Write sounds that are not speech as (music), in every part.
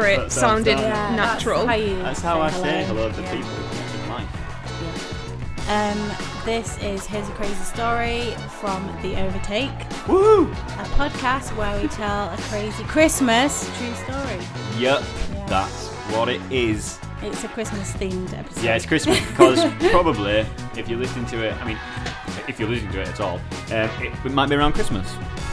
Great, That- that- sounded that- natural. How you That's how I say say hello to Yeah. people in life. Um, this is Here's a Crazy Story from The Overtake, Woo! a podcast where we tell a crazy Christmas true story. Yep, Yeah. that's what it is. It's a Christmas themed episode. Yeah, it's Christmas because (laughs) probably if you're listening to it, I mean, if you're listening to it at all, um, it, it might be around Christmas.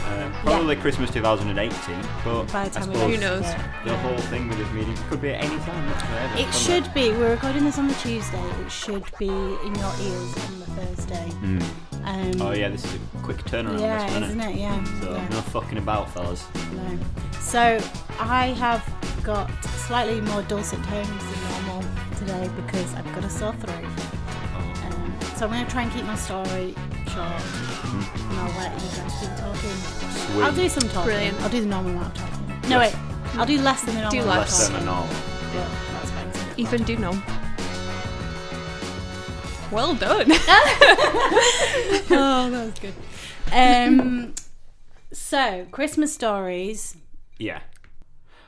Um, probably Christmas 2018, but By the time Who knows? Yeah. the whole thing with this meeting could be at any time whatsoever. It should be. We're recording this on the Tuesday. It should be in your ears on the Thursday. Mm. Um, Oh yeah, this is a quick turnaround. yeah, this, isn't it? Yeah. So yeah. no fucking about, fellas. No. So I have got slightly more dulcet tones than normal today because I've got a sore throat. Oh. Um, so I'm going to try and keep my story short, and I'll let you guys keep talking. Sweet. I'll do some talking. Brilliant. I'll do the normal amount of talking. No wait, I'll do less than the normal. Do amount of Less than a talking. normal. But that's fine. Even do know. Well done. (laughs) (laughs) oh, that was good. Um, so Christmas stories. Yeah.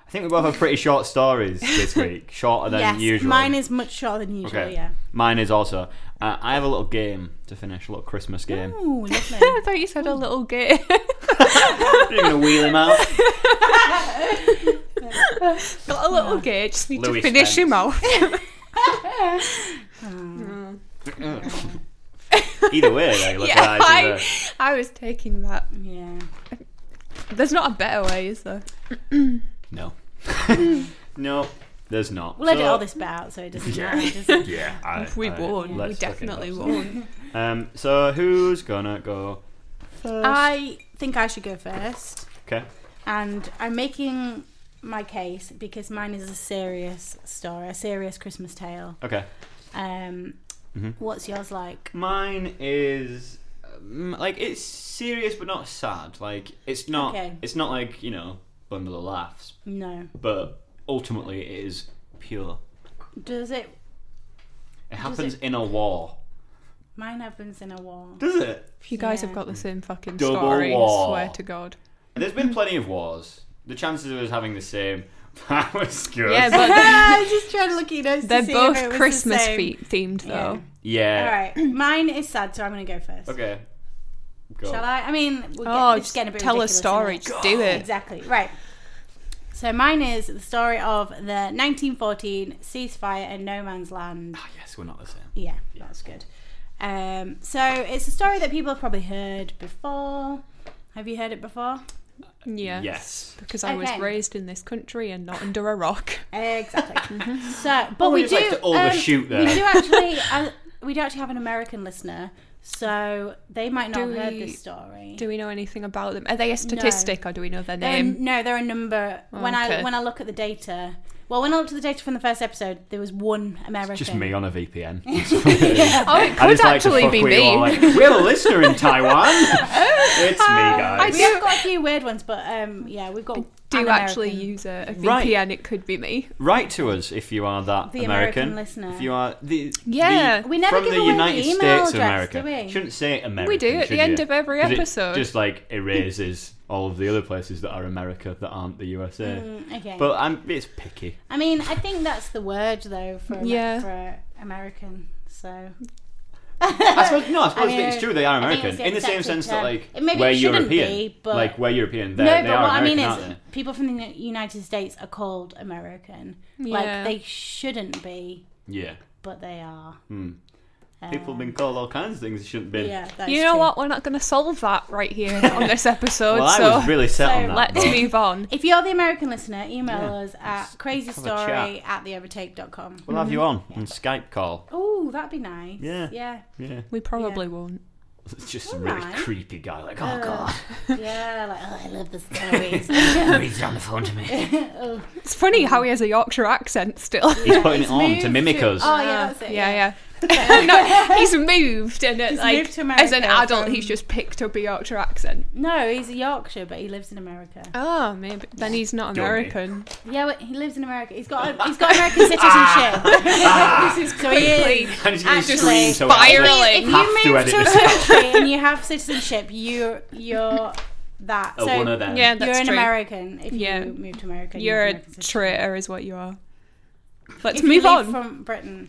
I think we both have pretty short stories this (laughs) week, shorter than yes, usual. mine is much shorter than usual. Okay. Yeah. Mine is also. Uh, I have a little game to finish, a little Christmas game. Ooh, (laughs) lovely. (laughs) I thought you said a little game. (laughs) You're gonna wheel him out. Got a little gay, just need Louis to finish Spence. him off. Either way, like, look yeah, at I, either. I was taking that. yeah. There's not a better way, is there? No. no, there's not. We'll edit So- all this bit out so it doesn't Yeah. matter. Does it? (laughs) Yeah, I, (laughs) We I- won't. We definitely fucking won't. (laughs) Um, so who's gonna go first? I think I should go first, okay. and I'm making my case because mine is a serious story, a serious Christmas tale. Okay. Um, Mhm. what's yours like? Mine is um, like it's serious but not sad. Like it's not. Okay. It's not like you know bundle of laughs, No. but ultimately it is pure. Does it? It happens it- in a war. Mine happens in a war. Does it? If you guys Yeah. have got the same fucking Double story, war. swear to God. There's been plenty of wars. The chances of us having the same. (laughs) That was good. Yeah, but (laughs) I was just trying to look at your notes. to they're see both if it the Christmas fe- themed, though. Yeah. All right, (clears throat) mine is sad, so I'm going to go first. Okay. Go. Shall I? I mean, we're Oh, get, it's just getting a bit tell a ridiculous, story. isn't it? Just do it. Exactly. Right. So mine is the story of the 1914 ceasefire in no man's land. Ah, yes, we're not the same. Yeah, that's good. Um, so it's a story that people have probably heard before. Have you heard it before? Yes. Yes. Because I was Okay. raised in this country and not under a rock. Exactly. (laughs) so, but Oh, we we do. like to overshoot um, there. We do actually. I, (laughs) we do actually have an American listener, so they might not Do have heard we- this story. Do we know anything about them? Are they a statistic or do we know their They're name? no, they're a number. When I when I look at the data, well, when I looked at the data from the first episode, there was one American. Just me on a VPN. (laughs) Oh, it I could just like actually be me. like, we have a listener in Taiwan. it's me, (laughs) guys. We have got a few weird ones, but um, yeah, we've got. Do an actually American. use a, a VPN. Right. It could be me. Write to us if you are that The American. American listener. If you are the Yeah. the- We never from give the away the email States of address, America. do we? Shouldn't say American. We do at the end you? of every 'Cause it episode. just like erases all of the other places that are America that aren't the USA. Mm, okay. But I'm it's picky. I mean, I think that's the word though for Yeah. for American. So I suppose no. I suppose (laughs) mean, it's true they are American in the same accepted sense that like It- maybe we're European, be, but- like we're European. They're, no, they but are what I mean aren't is, people from the United States are called American. Yeah. Like they shouldn't be, Yeah. but they are. Hmm. People have been called all kinds of things they shouldn't be. Yeah, that's You know true. what? We're not going to solve that right here on (laughs) this episode. Well, I so was really set so on that. let's but- move on. If you're the American listener, email Yeah. us at crazy have a story at theovertake.com. We'll have you on on Skype call. Oh, that'd be nice. Yeah. Yeah. Yeah. We probably won't. It's just a really Alright. creepy guy. Like, oh god, Yeah, like, oh, I love the stories. (laughs) reads on the phone to me. (laughs) Oh. It's funny how he has a Yorkshire accent still. He's putting it on to moved mimic to- us. Oh, yeah, that's it. yeah, yeah. (laughs) no, he's moved, and it, like moved to as an adult, from- he's just picked up a Yorkshire accent. No, he's a Yorkshire, but he lives in America. Oh, maybe then he's not American. Yeah, well, he lives in America. He's got he's got American citizenship. Ah. (laughs) this is So is. I'm just gonna Actually, scream so I spiraling. if you move edit to a country and you have citizenship, you're you're that. A so one of them. Yeah, that's you're an true. American if Yeah. you move to America. and you You're a traitor, is what you are. Let's If you move leave on. from Britain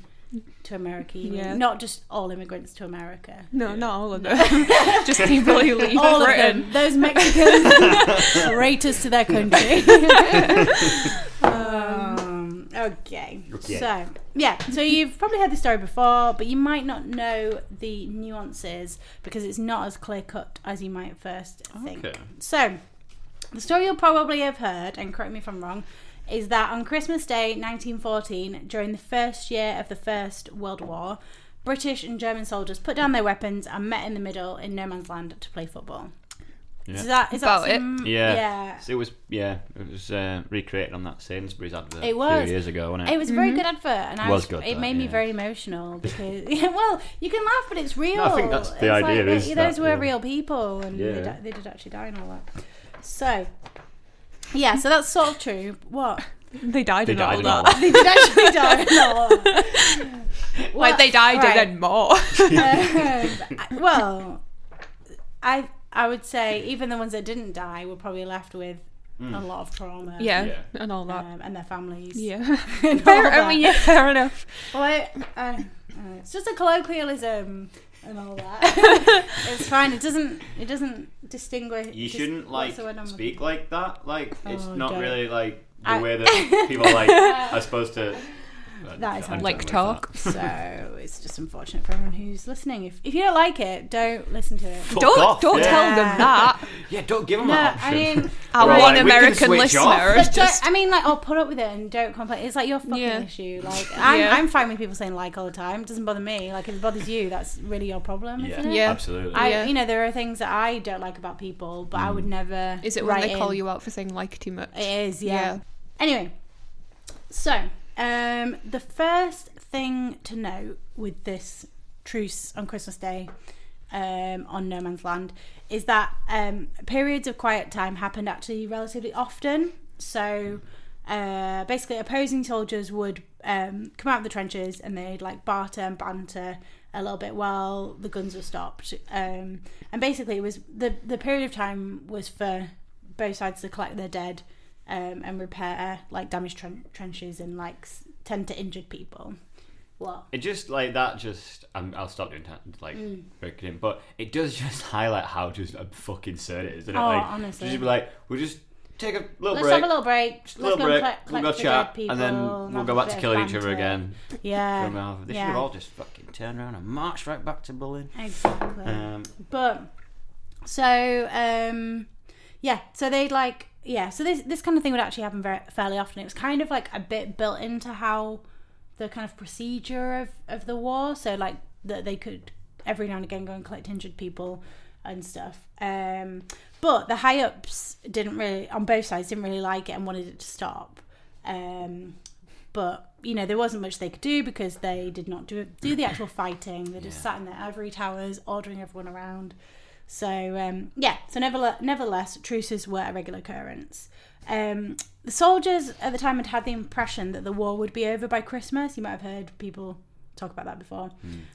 to America. You Yeah. mean. Not just all immigrants to America. No, not all of them. (laughs) just people who (laughs) leave All Britain. of them. Those Mexicans (laughs) traitors to their country. um, okay. Okay. So, yeah. So you've probably heard the story before, but you might not know the nuances because it's not as clear cut as you might first think. Okay. So, the story you'll probably have heard, and correct me if I'm wrong, is that on Christmas Day 1914, during the first year of the First World War, British and German soldiers put down their weapons and met in the middle in no man's land to play football. Is that is About that it. Yeah. yeah. So it was yeah, it was uh, recreated on that Sainsbury's advert It a was. few years ago, wasn't it? It was a very good advert, and I Was was, good, it that, made me yeah. very emotional because (laughs) yeah, well, you can laugh, but it's real. No, I think that's the It's like idea they- is those that, were yeah. real people, and they, di- they did actually die and all that. So, yeah, so that's sort of true. What (laughs) They died They and died all and all that. they did actually die and all that. (laughs) Like they died right. and then more. (laughs) Um, well, I I would say even the ones that didn't die were probably left with a lot of trauma. yeah, Yeah. and all that. Um, and their families. yeah. and all Fair, I that. mean, yeah, fair enough. Well, I, I, uh, it's just a colloquialism and all that. (laughs) it's fine. It doesn't. It doesn't distinguish. you shouldn't like what's the word I'm speak like that. Like it's Oh, not don't. really like the I- way that (laughs) people like are supposed to. (laughs) That is I don't Like talk. So it's just unfortunate for everyone who's listening. If if you don't like it, don't listen to it. Fuck Don't off, don't yeah. tell them that. Yeah, don't give them No, that I mean, (laughs) Our Right, one American switch listener is just I mean, like, oh, put up with it and don't complain. It's like your fucking Yeah. issue. Like, (laughs) I'm, Yeah. I'm fine with people saying like all the time. It doesn't bother me. Like, if it bothers you, that's really your problem, yeah, isn't it? Yeah. absolutely. I, Yeah. you know, there are things that I don't like about people, but I would mm. never. Is it when write they call you out for saying like too much? It is, yeah. Yeah. Anyway, so um, the first thing to note with this truce on Christmas Day um, on No Man's Land is that um, periods of quiet time happened actually relatively often. So uh, basically, opposing soldiers would um, come out of the trenches and they'd like barter and banter a little bit while the guns were stopped. Um, and basically, it was the the period of time was for both sides to collect their dead um, and repair like damaged tren- trenches and like s- tend to injured people. What? It just like that. Just I'm, I'll stop doing that. Like Mm. breaking in, but it does (laughs) just highlight how just a fucking absurd it is. Isn't it? Oh, like, honestly. just be like, we'll just take a little Let's break. have a little break. just a Let's little go break. collect, we'll go chat, people and then and we'll go back to killing each other again. Yeah. They should yeah. have all just fucking turn around and march right back to Berlin. Exactly. Um, But so um yeah, so they'd like yeah, so this this kind of thing would actually happen very fairly often. It was kind of like a bit built into how the kind of procedure of, of the war. So like that they could every now and again go and collect injured people and stuff. Um, but the high ups didn't really, on both sides, didn't really like it and wanted it to stop. Um, but you know there wasn't much they could do because they did not do do the actual fighting. They just sat in their ivory towers, ordering everyone around. So um, yeah, so nevertheless, nevertheless, truces were a regular occurrence. Um, the soldiers at the time had had the impression that the war would be over by Christmas. You might have heard people talk about that before.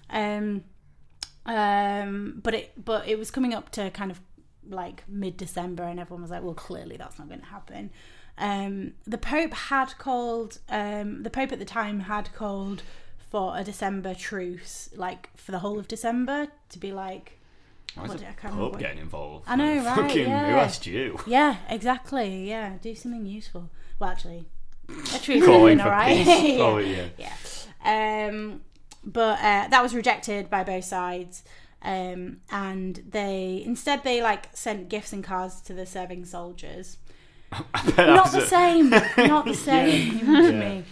Um, um, but it but it was coming up to kind of like mid December, and everyone was like, "Well, clearly that's not going to happen." Um, the Pope had called. Um, the Pope at the time had called for a December truce, like for the whole of December, to be like, Why is the did- I can't Pope getting involved? I know, right, Fucking, who yeah. asked you? yeah, exactly, yeah, do something useful. Well, actually, (laughs) a would Calling have been for alright. peace. (laughs) yeah. Oh, yeah. Yeah. Um, but uh, that was rejected by both sides. Um, and they instead they like sent gifts and cards to the serving soldiers. (laughs) Not the same. Not the same to me.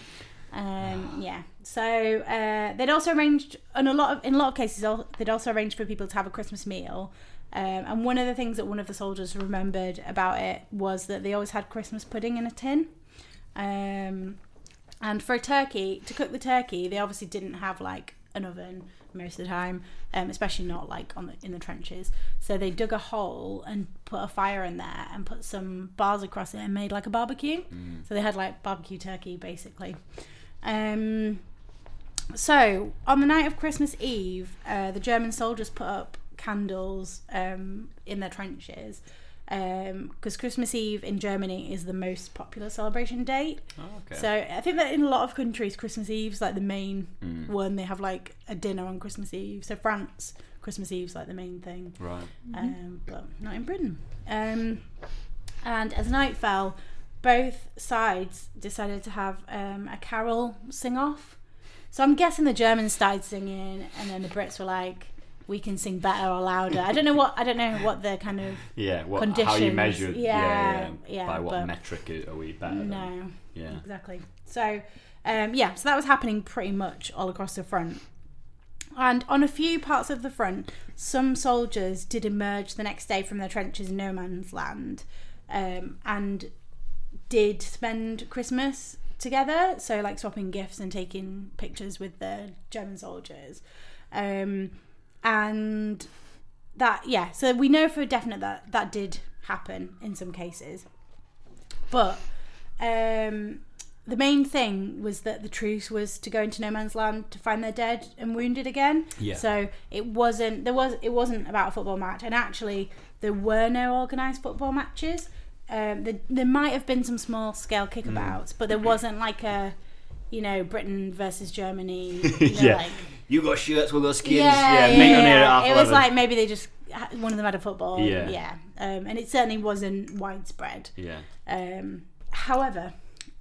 Um, yeah. So uh, they'd also arranged, in a lot of in a lot of cases, they'd also arranged for people to have a Christmas meal. Um, and one of the things that one of the soldiers remembered about it was that they always had Christmas pudding in a tin. Um, and for a turkey, to cook the turkey, they obviously didn't have like an oven most of the time, um, especially not like on the, in the trenches. So they dug a hole and put a fire in there and put some bars across it and made like a barbecue. So they had like barbecue turkey basically. Um, so on the night of Christmas Eve, uh, the German soldiers put up candles um, in their trenches because Christmas Eve in Germany is the most popular celebration date. Oh, okay. So I think that in a lot of countries, Christmas Eve's like the main one. They have like a dinner on Christmas Eve. So France, Christmas Eve's like the main thing, right. um, but not in Britain. Um, and as night fell, both sides decided to have um, a carol sing off. So I'm guessing the Germans started singing, and then the Brits were like, "We can sing better or louder." I don't know what I don't know what the kind of Yeah. What? How you Conditions. measure? Yeah, yeah. yeah, By what metric are we better? than? no. Yeah. exactly. So, um, yeah, so that was happening pretty much all across the front. And on a few parts of the front, some soldiers did emerge the next day from their trenches in no man's land um, and did spend Christmas together. So, like swapping gifts and taking pictures with the German soldiers. Um, and that, yeah, so we know for definite that that did happen in some cases. But um, the main thing was that the truce was to go into no man's land to find their dead and wounded again. Yeah. So it wasn't there was it wasn't about a football match, and actually there were no organised football matches. Um, there, there might have been some small scale kickabouts, but there wasn't like a you know Britain versus Germany. (laughs) You know, Yeah. like, You got shirts, we got skins. yeah, Yeah. Meet on here at half It was like maybe they just one of them had a football. Yeah. yeah, um, and it certainly wasn't widespread. Yeah. Um, however,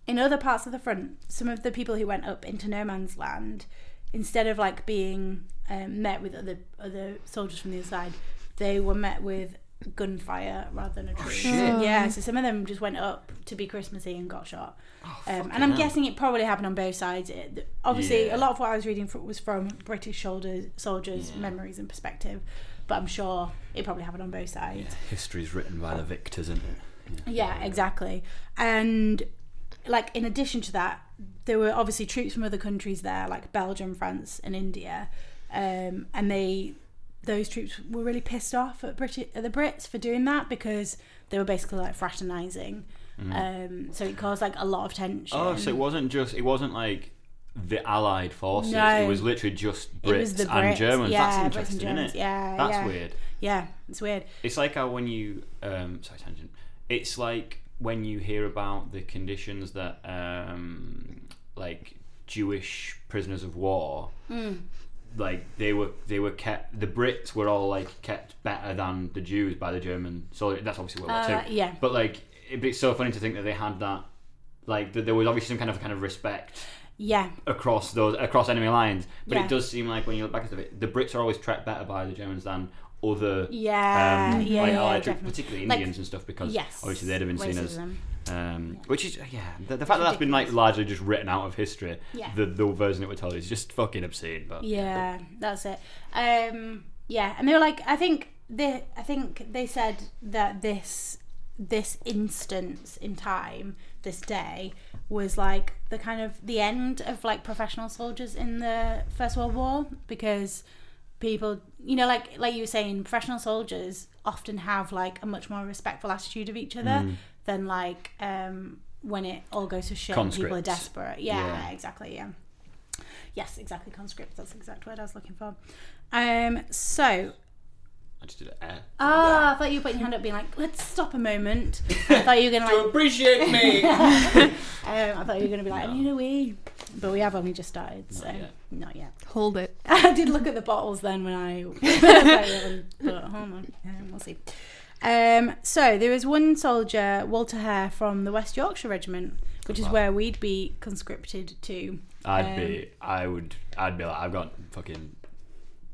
in other parts of the front, some of the people who went up into no man's land, instead of like being um, met with other other soldiers from the other side, they were met with gunfire rather than a truce. shit. Yeah, so some of them just went up to be Christmassy and got shot. um, and I'm hell. guessing it probably happened on both sides. It, obviously, Yeah. a lot of what I was reading was from British soldiers, soldiers' Yeah. memories and perspective, but I'm sure it probably happened on both sides. History's written by the victors, isn't it? Yeah, exactly. And like in addition to that, there were obviously troops from other countries there, like Belgium, France, and India, um, and they those troops were really pissed off at, Brit- at the Brits for doing that because they were basically like fraternising. Um, so it caused like a lot of tension. Mm-hmm. Oh, so it wasn't just. It wasn't like the Allied forces. No. It was literally just It Brits, and Germans. Yeah, That's interesting, Germans. isn't it? Yeah, That's yeah. weird. yeah, it's weird. It's like how when you um sorry tangent. It's like when you hear about the conditions that um like Jewish prisoners of war Hmm. Like they were they were kept the Brits were all like kept better than the Jews by the German so that's obviously World War Uh, Two. yeah. But like it'd be so funny to think that they had that like that there was obviously some kind of kind of respect Yeah, across those across enemy lines. But Yeah. it does seem like when you look back at it, the Brits are always treated better by the Germans than other Yeah, um, yeah, like yeah, troops, definitely. particularly Like, Indians and stuff, because yes, obviously they'd have been seen as racism. Um, which is yeah, the, the fact that that's been like largely just written out of history. Yeah. The the version that we're told is just fucking obscene. But Yeah, that's it. Um, yeah, and they were like, I think they, I think they said that this this instance in time, this day, was like the kind of the end of like professional soldiers in the First World War because people, you know, like like you were saying, professional soldiers often have like a much more respectful attitude of each other than like um, when it all goes to shit. and People are desperate. Yeah, Yeah. exactly. Yeah. Yes, exactly. Conscript. That's the exact word I was looking for. Um. So, I just did it. Eh. ah, I thought you were putting your hand up, being like, "Let's stop a moment." I thought you were gonna (laughs) like. appreciate me. (laughs) Um, I thought you were gonna be like, "I need a wee," but we have only just started, so yet. not yet. Hold it. (laughs) I did look at the bottles then when I, but hold on, um, we'll see. Um, so there was one soldier, Walter Hare, from the West Yorkshire Regiment, which is where we'd be conscripted to. I'd Um, be. I would. I'd be like. I've got fucking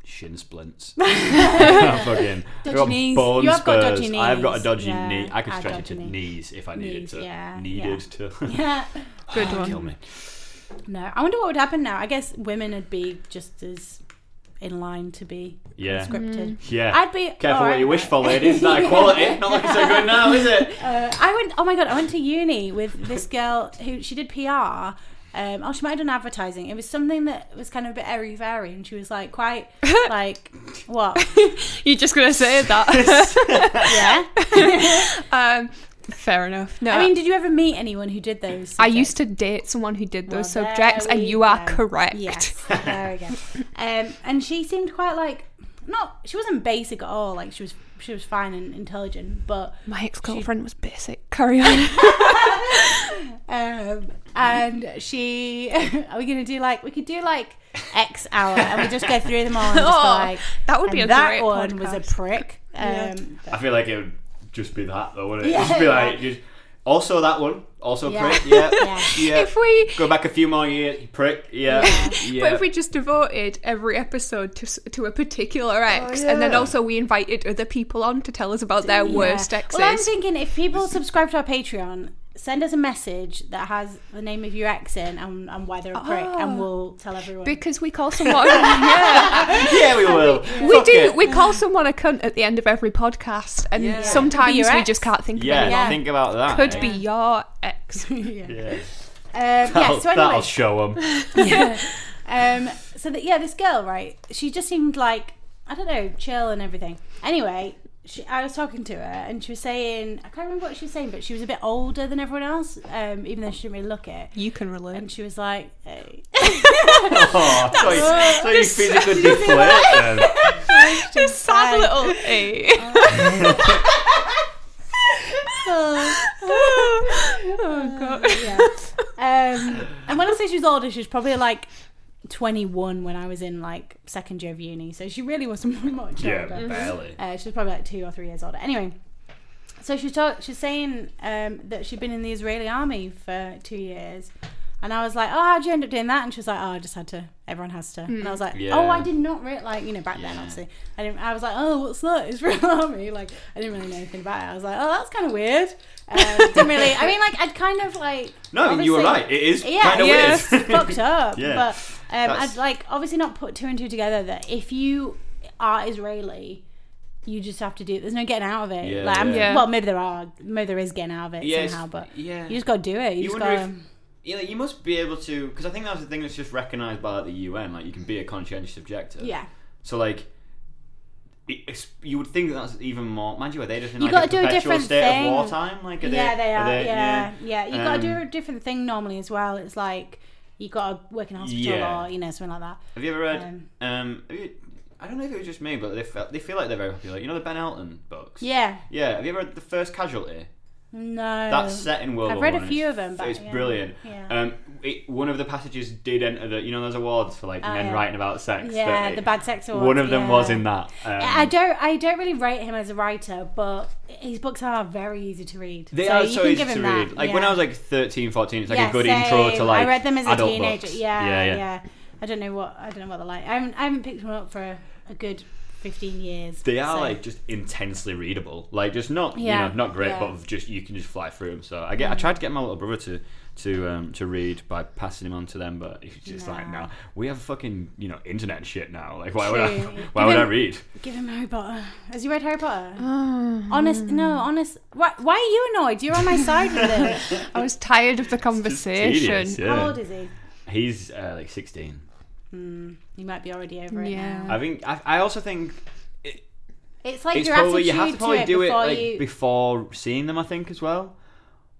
shin splints. (laughs) (laughs) I've fucking. I've Dodgy got knees. bone You have got spurs. dodgy I've got a knees. dodgy Yeah, knee. I could I have stretch it to dodgy knees if I needed knees, to. yeah, (laughs) needed to. Yeah. Good Kill one. me. No, I wonder what would happen now. I guess women would be just as in line to be Yeah. conscripted. Yeah. I'd be Careful alright what you wish for, ladies. (laughs) Not equality. Not looking so good now, is it? (laughs) Uh, I went. Oh my god! I went to uni with this girl who she did PR. Um, oh, she might have done advertising. It was something that was kind of a bit airy fairy, and she was like quite (laughs) like what? You're just gonna say that. Yeah. um, fair enough. No, I mean, did you ever meet anyone who did those? I used to date someone who did those Well, subjects, and we you are correct. Yes, (laughs) there we go. Um, and she seemed quite like not. She wasn't basic at all. Like she was. She was fine and intelligent, but My ex girlfriend was basic. Carry on. (laughs) (laughs) um, and she. Are we gonna do like we could do like X hour and we just go through them all and just be Oh, like that would be and a that great one was a prick. Um, I feel like it would just be that, though, wouldn't it? Yeah, just be like, just, also that one, also Yeah. prick, yeah, (laughs) Yeah. yeah. If we- go back a few more years, prick, yeah, yeah. (laughs) But if we just devoted every episode to, s- to a particular oh, ex, and then yeah. also we invited other people on to tell us about their Yeah. worst exes. Well, I'm thinking if people subscribe to our Patreon, send us a message that has the name of your ex in and, and why they're a prick, and we'll tell everyone. because we call (laughs) someone, yeah, yeah, we will. we Fuck do. it. We call someone a cunt at the end of every podcast, and Yeah. sometimes Could be your we ex. just can't think yeah, of anyone. think about that. Could eh? be your (laughs) ex. yeah. Yeah. Um, yeah. That'll, So that'll anyway, show them. (laughs) um, so that yeah, this girl, right? She just seemed like I don't know, chill and everything. Anyway, she, I was talking to her and she was saying I can't remember what she was saying, but she was a bit older than everyone else, um, even though she didn't really look it. You can relate. And she was like, hey. (laughs) Oh, so you, so you physically deflate them. This sad Bye. little (laughs) A. (laughs) oh god. yeah. Um, and when I say she was older, she was probably like 21 when I was in like second year of uni. So she really wasn't (laughs) much Yeah, older. barely. Uh, she was probably like two or three years older. Anyway, so she was talk- she's saying um, that she'd been in the Israeli army for two years. And I was like, oh, how'd you end up doing that? And she was like, oh, I just had to. Everyone has to. And I was like, Yeah. oh, I did not really like, you know, back then, obviously. I didn't. I was like, oh, what's that? Israeli army. Like, I didn't really know anything about it. I was like, oh, that's kind of weird. Um, didn't really. I mean, like, I'd kind of like. No, you were right. It is Yeah, kind of yes. weird. fucked up. (laughs) Yeah. But um, I'd like obviously not put two and two together that if you are Israeli, you just have to do. It. There's no getting out of it. Yeah, like, I'm- yeah. Well, maybe there are. Maybe there is getting out of it Yes, somehow. But yeah. you just got to do it. You, You just got. if- Yeah, you must be able to, because I think that's the thing that's just recognised by like, the UN. Like, you can be a conscientious objector. Yeah. So like, you would think that that's even more. Mind you, are they just in You like a do a perpetual different state thing. of wartime? Like, are yeah, they are. they- yeah, yeah. You got to do Um, a different thing normally as well. It's like you got to work in a hospital Yeah. or you know something like that. Have you ever read? Um, Um, have you, I don't know if it was just me, but they felt, they feel like they're very popular. You know the Ben Elton books. Yeah. Yeah. Have you ever read the first Casualty? No. That's set in World I've War read a few of them, but it's yeah. brilliant. Yeah. Um, it, one of the passages did enter the. You know, there's awards for like Oh, men yeah. writing about sex. Yeah, that- the bad sex awards. One of them was in that. Um, I don't. I don't really rate him as a writer, but his books are very easy to read. They so are you so can easy give to him read. that. Like when. I was like 13, 14, it's like a good intro to like. I read them as a teenager. yeah, yeah, yeah. I don't know what I don't know what they're like. I haven't, I haven't picked one up for a, a good fifteen years. They are so- like just intensely readable, like just not Yeah, you know not great, yeah. but just you can just fly through them. So I get I tried to get my little brother to to um, to read by passing him on to them, but he's just like, Nah. no, we have fucking you know internet shit now. Like why would I (laughs) why Give would I read? Give him Harry Potter. Has you read Harry Potter? honest, no, honest. Why, why are you annoyed? You're on my side with it. (laughs) I was tired of the conversation. tedious, yeah. How old is he? He's uh, like sixteen. He might be already over it Yeah. now. I think I, I also think it, It's like it's your probably attitude you have to probably it do it before like you. before seeing them. I think as well.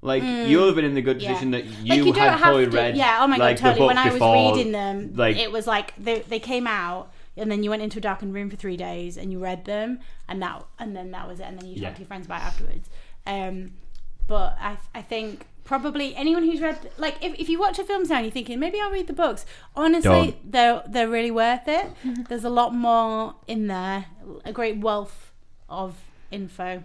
Like you'll have been in the good Mm. yeah. position that like you, you had have probably to. read. yeah. Oh my god, the totally. When book I was before, reading them, like it was like they they came out. And then you went into a darkened room for three days, and you read them, and that, and then that was it. And then you talked Yeah. to your friends about it afterwards. Um, but I, I think probably anyone who's read, like, if, if you watch a film now and you're thinking maybe I'll read the books, honestly, Don't. they're they're really worth it. (laughs) There's a lot more in there, a great wealth of info,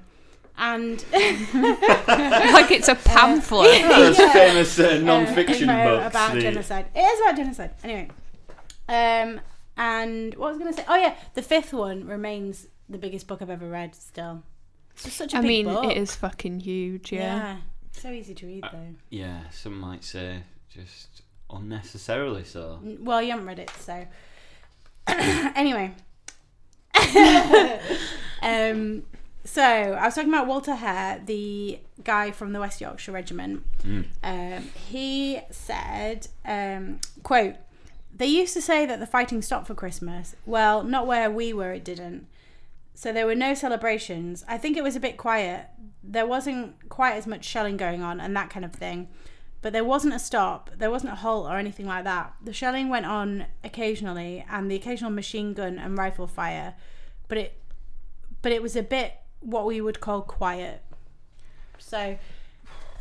and (laughs) like it's a (laughs) pamphlet. those famous uh, uh, non-fiction info books. about the- genocide. It is about genocide. Anyway, um, and what was I going to say? Oh yeah, the fifth one remains the biggest book I've ever read. Still, it's just such a I big mean, book. it is fucking huge. Yeah. Yeah, so easy to read though. Yeah, some might say just unnecessarily so. Well, you haven't read it, so (coughs) anyway. (laughs) um, so I was talking about Walter Hare, the guy from the West Yorkshire Regiment. Um, he said, um, "quote They used to say that the fighting stopped for Christmas. Well, not where we were. It didn't. So there were no celebrations. I think it was a bit quiet. There wasn't quite as much shelling going on and that kind of thing. But there wasn't a stop, there wasn't a halt or anything like that. The shelling went on occasionally and the occasional machine gun and rifle fire, but it but it was a bit what we would call quiet. So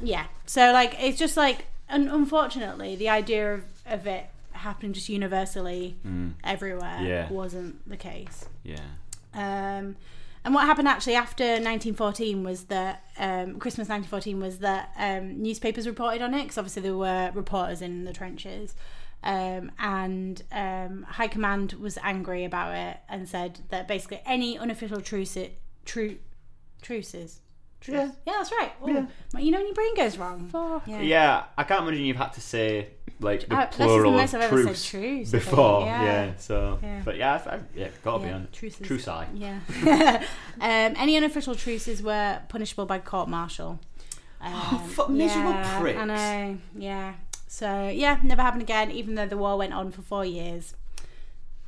yeah. So like it's just like un- unfortunately the idea of, of it happening just universally everywhere Yeah. wasn't the case. Yeah. Um, and what happened actually after 1914 was that um, Christmas 1914 was that um, newspapers reported on it because obviously there were reporters in the trenches. Um, and um, High Command was angry about it and said that basically any unofficial truce, tru- truces. Yeah. yeah, that's right. Ooh. You know when your brain goes wrong. Yeah. Yeah, I can't imagine you've had to say like the Uh, this is the plural of I've ever said truce truce, (laughs) before. Yeah. Yeah. So, Yeah. but yeah, I, I, yeah, gotta be Yeah, on truces. true side. (laughs) Yeah. (laughs) um, any unofficial truces were punishable by court martial. Um, Oh, fuck, miserable yeah, pricks. I know. Yeah. So yeah, never happened again. Even though the war went on for four years.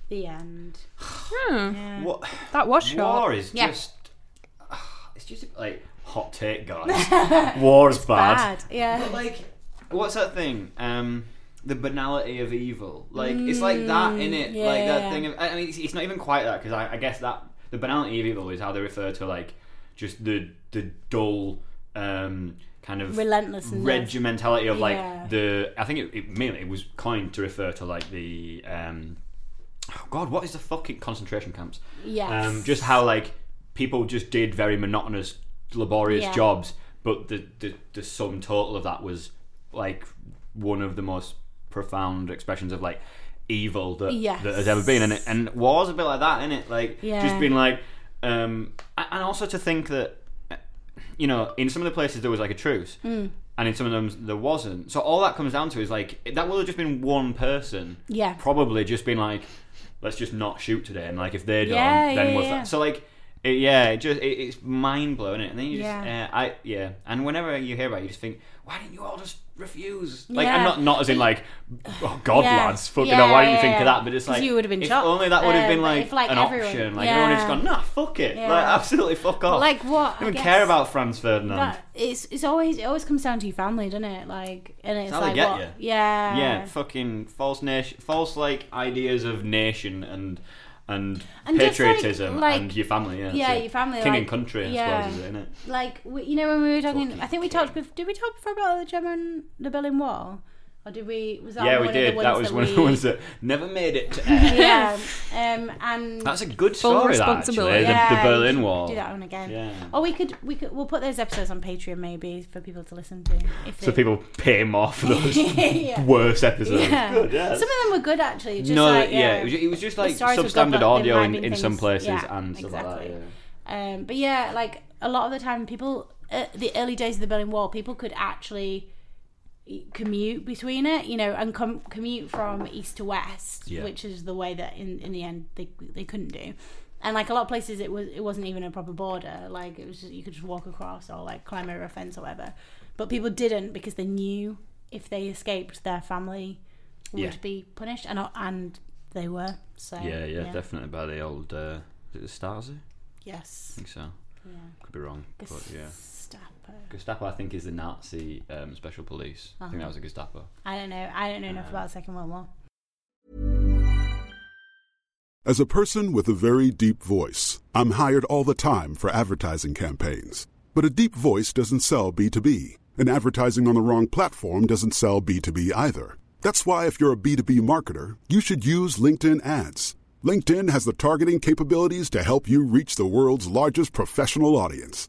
The end. Hmm, Yeah. What that was short. war is Yeah. just (sighs) it's just like hot take, guys. War's bad. Bad. Yeah. But like, what's that thing? Um, the banality of evil. Like it's like that in it. Like Mm, yeah. that thing of. I mean, it's, it's not even quite that because I, I guess that the banality of evil is how they refer to like just the the dull um, kind of relentless regimentality of like Yeah. the. I think it, it mainly it was coined to refer to like the. Um, oh God, what is the fucking concentration camps? Yes. Um, just how like people just did very monotonous, laborious Yeah. jobs, but the, the the sum total of that was like one of the most profound expressions of like evil that Yes. that has ever been, and it, and war's a bit like that, isn't it? Like Yeah. just being like, um, and also to think that you know, in some of the places there was like a truce, Hmm. and in some of them there wasn't. So all that comes down to is like that would have just been one person, Yeah. probably just been like, let's just not shoot today, and like if they don't, Yeah, then yeah, what's yeah. that? So like, it, yeah, it just it, it's mind blowing, it. And then you just, Yeah. uh, I yeah, and whenever you hear about it, you just think, why didn't you all just refuse? Like, Yeah. and not not as in like, oh God, Yeah. lads, fucking Yeah, hell, why didn't you think of that? But it's like you would have been if shocked. only that would have Uh, been like, if, like, an everyone- option. Like everyone would just gone, nah, fuck it, like absolutely fuck off. like what? I don't I even care about Franz Ferdinand. It's it's always it always comes down to your family, doesn't it? Like and it's they like what? you. Yeah. yeah, fucking false nation, false like ideas of nation and and, And just, like- patriotism like- and your family. Yeah, Yeah, so your family, king like- and country. I yeah. suppose is it, like we, you know when we were talking i think we talked did we talk before about the german the berlin wall Or did we? Was that yeah, one we did. Of the That ones was that one of the ones that never made it to air. yeah. Um, and That's a good Full story, that, actually. responsibility. The, the Berlin Wall. Do that one again. Yeah. Or we could we could we'll put those episodes on Patreon maybe for people to listen to. If So they- people pay more for (laughs) those yeah. worst episodes. Yeah. Good, yeah. Some of them were good actually. Just no, like, yeah, it was, it was just like stories were good, substandard but they audio in, in some places yeah, and stuff exactly. like that. Yeah. Um, but yeah, like a lot of the time, people uh, the early days of the Berlin Wall, people could actually commute between it, you know, and com- commute from east to west, Yeah. which is the way that in in the end they they couldn't do. And like a lot of places, it was it wasn't even a proper border. Like it was just you could just walk across or like climb over a fence or whatever. But people didn't because they knew if they escaped, their family would Yeah. be punished, and and they were. So Yeah, yeah, definitely by the old. Uh, is it the Stasi? I Yes. think so. Yeah. Could be wrong, but yeah. Gestapo. Gestapo, I think, is the Nazi um, special police. I think that was a Gestapo. I don't know. I don't know enough about the Second World War. As a person with a very deep voice, I'm hired all the time for advertising campaigns. But a deep voice doesn't sell B2B, and advertising on the wrong platform doesn't sell B2B either. That's why, if you're a B2B marketer, you should use LinkedIn ads. LinkedIn has the targeting capabilities to help you reach the world's largest professional audience.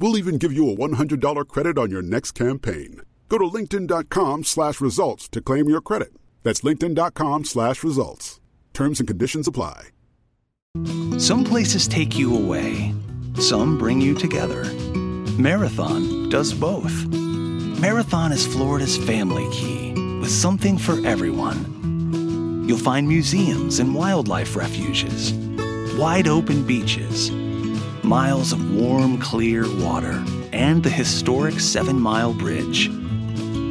We'll even give you a $100 credit on your next campaign. Go to linkedin.com slash results to claim your credit. That's linkedin.com slash results. Terms and conditions apply. Some places take you away, some bring you together. Marathon does both. Marathon is Florida's family key with something for everyone. You'll find museums and wildlife refuges, wide open beaches, miles of warm, clear water, and the historic Seven Mile Bridge.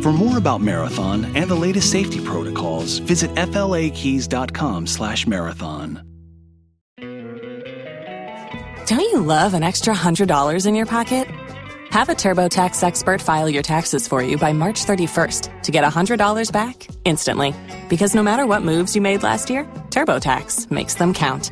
For more about Marathon and the latest safety protocols, visit flakeys.com/marathon. Don't you love an extra $100 in your pocket? Have a TurboTax expert file your taxes for you by March 31st to get $100 back instantly. Because no matter what moves you made last year, TurboTax makes them count.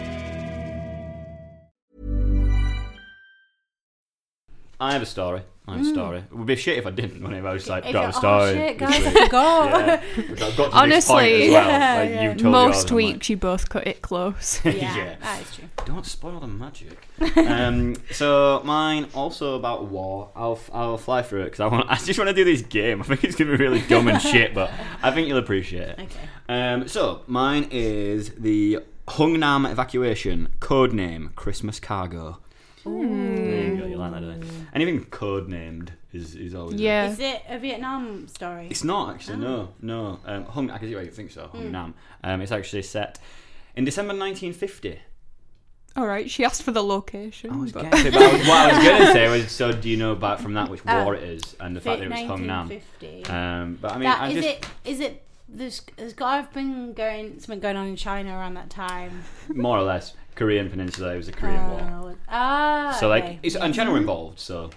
I have a story. I have a story. It would be shit if I didn't. When I was like, If got a you're- story. Oh shit, this guys! (laughs) I week. forgot. Yeah. Which I've got to this point Honestly, as well. yeah, like, yeah. told Most yours, I'm like, weeks you both cut it close. (laughs) Yeah, Yeah. that is true. Don't spoil the magic. (laughs) um, so mine also about war. I'll I'll fly through it because I want. I just want to do this game. I think it's gonna be really dumb and shit, but I think you'll appreciate it. Okay. Um, so mine is the Hungnam evacuation code name Christmas cargo. There you go. You like that, don't you? Anything code named is is always yeah. Is it a Vietnam story? It's not actually. No, no. Um, Hung. I can see why you think so. Hungnam. Um, it's actually set in December 1950. All right. She asked for the location. I was but- guessing, but I was, what I was going (laughs) to say was, so do you know about from that which Oh. war it is and the fact that it was Hungnam? 1950. Um, but I mean, that I is just it. Is it? There's, there's got to have been going something going on in China around that time. more or less Korean Peninsula. It was a Korean war. Oh, ah. So like, okay. it's, and China were involved. So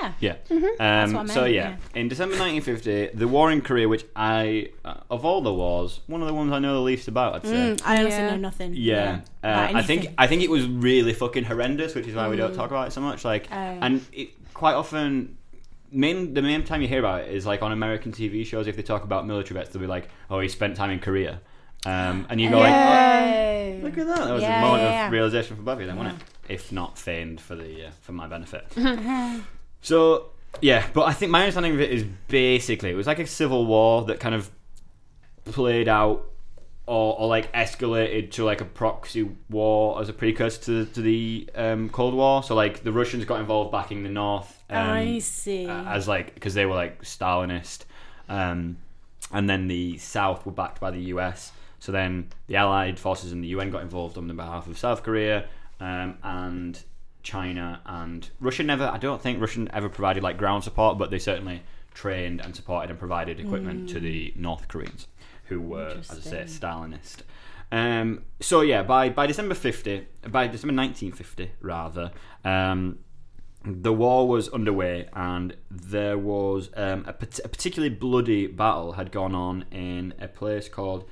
yeah. yeah. what I Um, so meant, yeah, in December 1950, the war in Korea, which I, uh, of all the wars, one of the ones I know the least about. I'd say. Mm, I honestly Yeah. know nothing. Yeah, About uh, I think anything. I think it was really fucking horrendous, which is why we don't talk about it so much. Like, Oh. and it quite often, main the main time you hear about it is like on American TV shows. If they talk about military vets, they'll be like, "Oh, he spent time in Korea," um, and you go like, Yeah. oh, "Look at that! That was Yeah, a moment yeah, yeah. of realization for Buffy, then, wasn't it? If not feigned for the uh, for my benefit." (laughs) so yeah, but I think my understanding of it is basically it was like a civil war that kind of played out or, or like escalated to like a proxy war as a precursor to, to the um, Cold War. So like the Russians got involved backing the North. Um, I see. As like because they were like Stalinist, um, and then the South were backed by the US. So then the Allied forces and the UN got involved on the behalf of South Korea um, and China and Russia. Never, I don't think Russia ever provided like ground support, but they certainly trained and supported and provided equipment to the North Koreans, who were, as I say, Stalinist. Um, so yeah, by by December fifty, by December nineteen fifty rather, um, the war was underway, and there was um, a, pat- a particularly bloody battle had gone on in a place called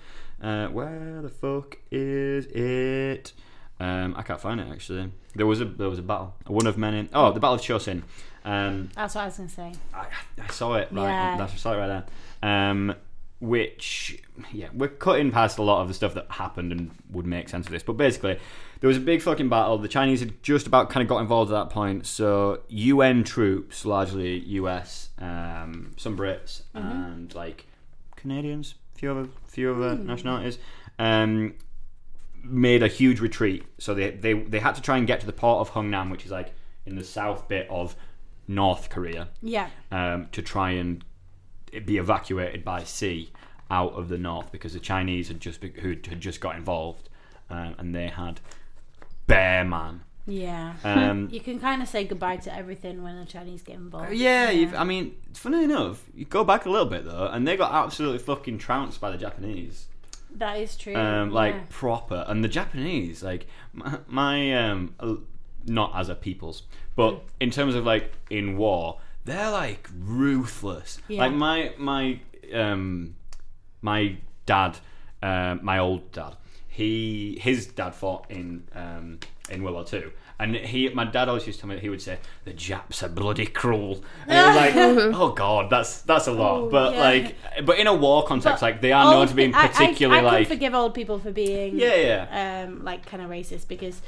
uh, where the fuck is it? Um, I can't find it actually. There was a there was a battle, one of many. Oh, the Battle of Chosin. Um, That's what I was going to say. I, I saw it right. Yeah. That's I saw it right there. Um, which yeah, we're cutting past a lot of the stuff that happened and would make sense of this. But basically, there was a big fucking battle. The Chinese had just about kind of got involved at that point. So UN troops, largely US, um, some Brits, and like Canadians, few other few other nationalities, um, made a huge retreat. So they, they they had to try and get to the port of Hungnam, which is like in the south bit of North Korea Yeah. um, to try and be evacuated by sea out of the north because the Chinese had just be- who had just got involved um, and they had bear man. Yeah. Um, (laughs) you can kind of say goodbye to everything when the Chinese get involved. yeah, You've, I mean, funny enough, you go back a little bit though, and they got absolutely fucking trounced by the Japanese. That is true. um, like yeah. proper. And the Japanese, like my, my um, not as a peoples, but in terms of like in war, they're like ruthless. Yeah. Like my my um, my dad, uh, my old dad, he his dad fought in um, in World War Two. And he, my dad always used to tell me that he would say, "The Japs are bloody cruel." And I was like, (laughs) "Oh God, that's that's a lot." Oh, but yeah. like, but in a war context, But like they are known to be pe- I- I- particularly I, like can forgive old people for being Yeah, yeah. um like kind of racist because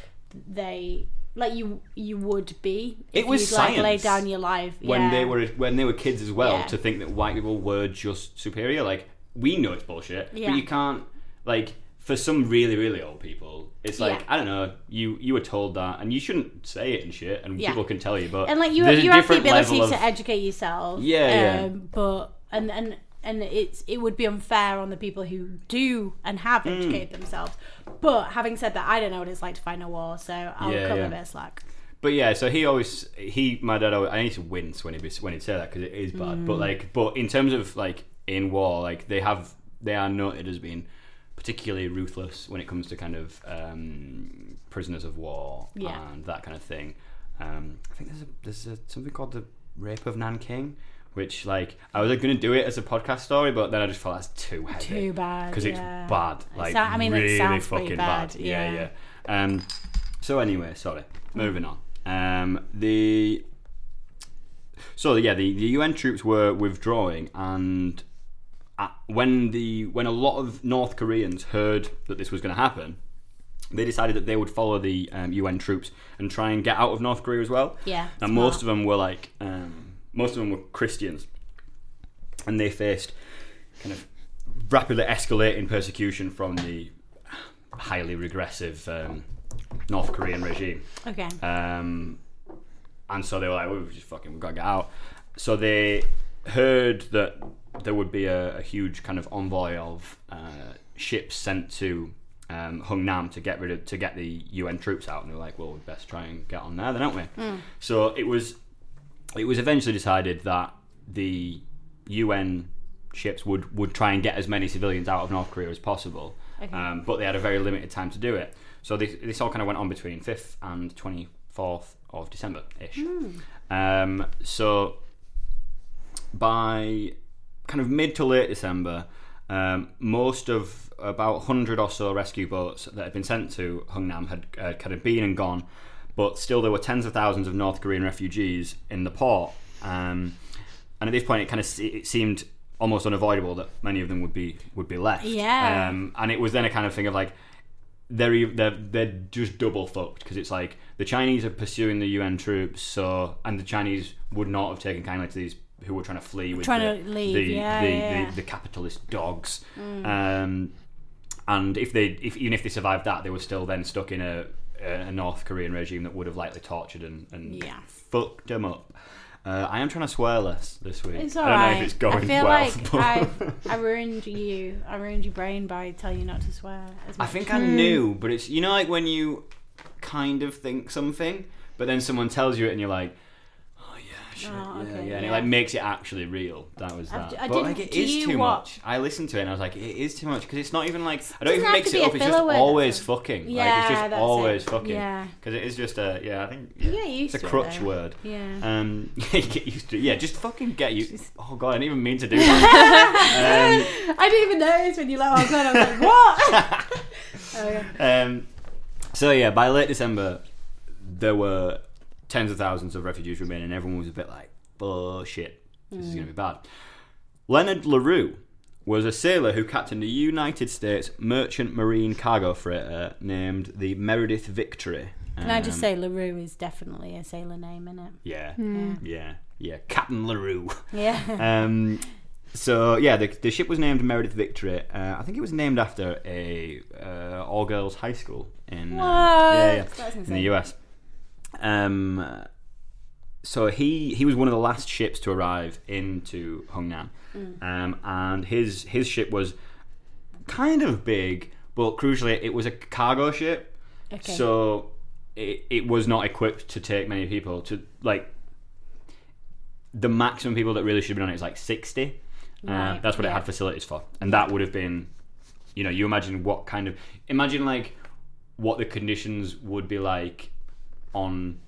they like you you would be It was you'd, like lay down your life when yeah. they were when they were kids as well Yeah. to think that white people were just superior. Like we know it's bullshit, Yeah. but you can't like for some really really old people. It's like Yeah. I don't know. You you were told that, and you shouldn't say it and shit, and Yeah. people can tell you. But and like you you have the ability level to of- educate yourself Yeah, yeah. um, but and and and it's it would be unfair on the people who do and have Hmm. educated themselves but having said that I don't know what it's like to find a war so I'll Yeah, cut yeah. a bit slack But yeah, so he always he my dad always I need to wince when he when he'd say that because it is bad. Mm. But like, but in terms of like in war, like they have they are noted as being particularly ruthless when it comes to kind of um, prisoners of war Yeah. and that kind of thing. Um, I think there's a, there's a, something called the rape of Nanking. Which like I was like, going to do it as a podcast story, but then I just felt that's too heavy, Too bad, because yeah. it's bad. Like sou- I mean, it really sounds fucking bad, bad. Yeah, yeah. yeah. Um, so anyway, sorry. Moving on. Um, the so yeah, the, the UN troops were withdrawing, and when the when a lot of North Koreans heard that this was going to happen, they decided that they would follow the um, UN troops and try and get out of North Korea as well. Yeah, and most of them were like um, most of them were Christians, and they faced kind of rapidly escalating persecution from the highly regressive um, North Korean regime. okay Um, and so they were like, well, we just fucking, we've got to get out. So they heard that there would be a, a huge kind of envoy of uh, ships sent to um, Hungnam to get rid of to get the UN troops out, and they were like, well, we'd best try and get on there, then, don't we? So it was it was eventually decided that the UN ships would, would try and get as many civilians out of North Korea as possible, um, but they had a very limited time to do it. So this, this all kind of went on between 5th and 24th of December ish. Um, so by kind of mid to late December, um, most of about 100 or so rescue boats that had been sent to Hungnam had uh, kind of been and gone, but still there were tens of thousands of North Korean refugees in the port. Um, and at this point, it kind of se- it seemed almost unavoidable that many of them would be would be left. Yeah. Um, and it was then a kind of thing of like they're they're they're just double fucked because it's like the Chinese are pursuing the UN troops, so and the Chinese would not have taken kindly to these who were trying to flee with Trying the, to leave, the, yeah, the, yeah, Mm. yeah. the the capitalist dogs. Um, and if they if even if they survived that, they were still then stuck in a a North Korean regime that would have likely tortured and, and Yeah. fucked them up. Uh, I am trying to swear less this week. It's I don't right. know if it's going I feel well. like but- I (laughs) I ruined you. I ruined your brain by telling you not to swear. As I much. think I knew, but it's you know like when you kind of think something, but then someone tells you it and you're like, yeah, shit, Oh, yeah, okay, yeah, and it like makes it actually real. That was that. I but didn't- like it you too what- much. I listened to it and I was like, it is too much because it's not even like I don't even mix it up. It's just always fucking. like Yeah, it's just always it. fucking. Yeah. Because it is just a yeah. I think yeah, used it's a to it, crutch word. Yeah. Um, (laughs) you get used to it. Yeah, just fucking get you. Oh god, I didn't even mean to do (laughs) that. um, I didn't even notice when you let off. Then I was like, what? (laughs) oh, yeah. Um, so yeah, by late December, there were tens of thousands of refugees remaining, and everyone was a bit like, "Bullshit, this is going to be bad." Leonard Larue was a sailor who captained a United States merchant marine cargo freighter named the Meredith Victory. Can I just Um, say LaRue is definitely a sailor name, isn't it? Yeah, Hmm. yeah, yeah, Captain Larue. Yeah. (laughs) Um, so yeah, the, the ship was named Meredith Victory. Uh, I think it was named after a uh, all girls high school in uh, yeah, yeah, in the US. Um, so he he was one of the last ships to arrive into Hungnam, Mm. um, and his his ship was kind of big, but crucially, it was a cargo ship. Okay. So it, it was not equipped to take many people. To like the maximum people that really should have been on it is like sixty. Uh, Right, that's what it had facilities for, and that would have been, you know, you imagine what kind of imagine like what the conditions would be like on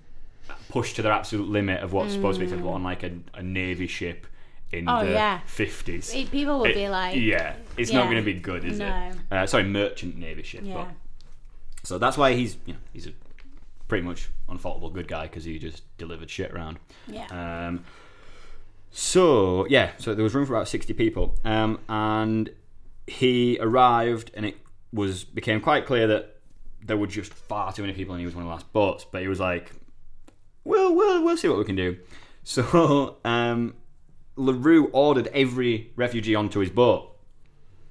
pushed to their absolute limit of what's supposed to be acceptable on like a, a navy ship in Mm. Oh, the yeah. fifties. Pe- people would be like, yeah, it's not yeah. going to be good, is No. it? Uh, sorry, merchant navy ship. Yeah. But, so that's why he's you know he's a pretty much unfaultable good guy because he just delivered shit around. Yeah. Um, so yeah, so there was room for about sixty people, um, and he arrived, and it was became quite clear that there were just far too many people, and he was one of the last boats. But he was like, "Well, we'll we'll see what we can do." (laughs) So um, Larue ordered every refugee onto his boat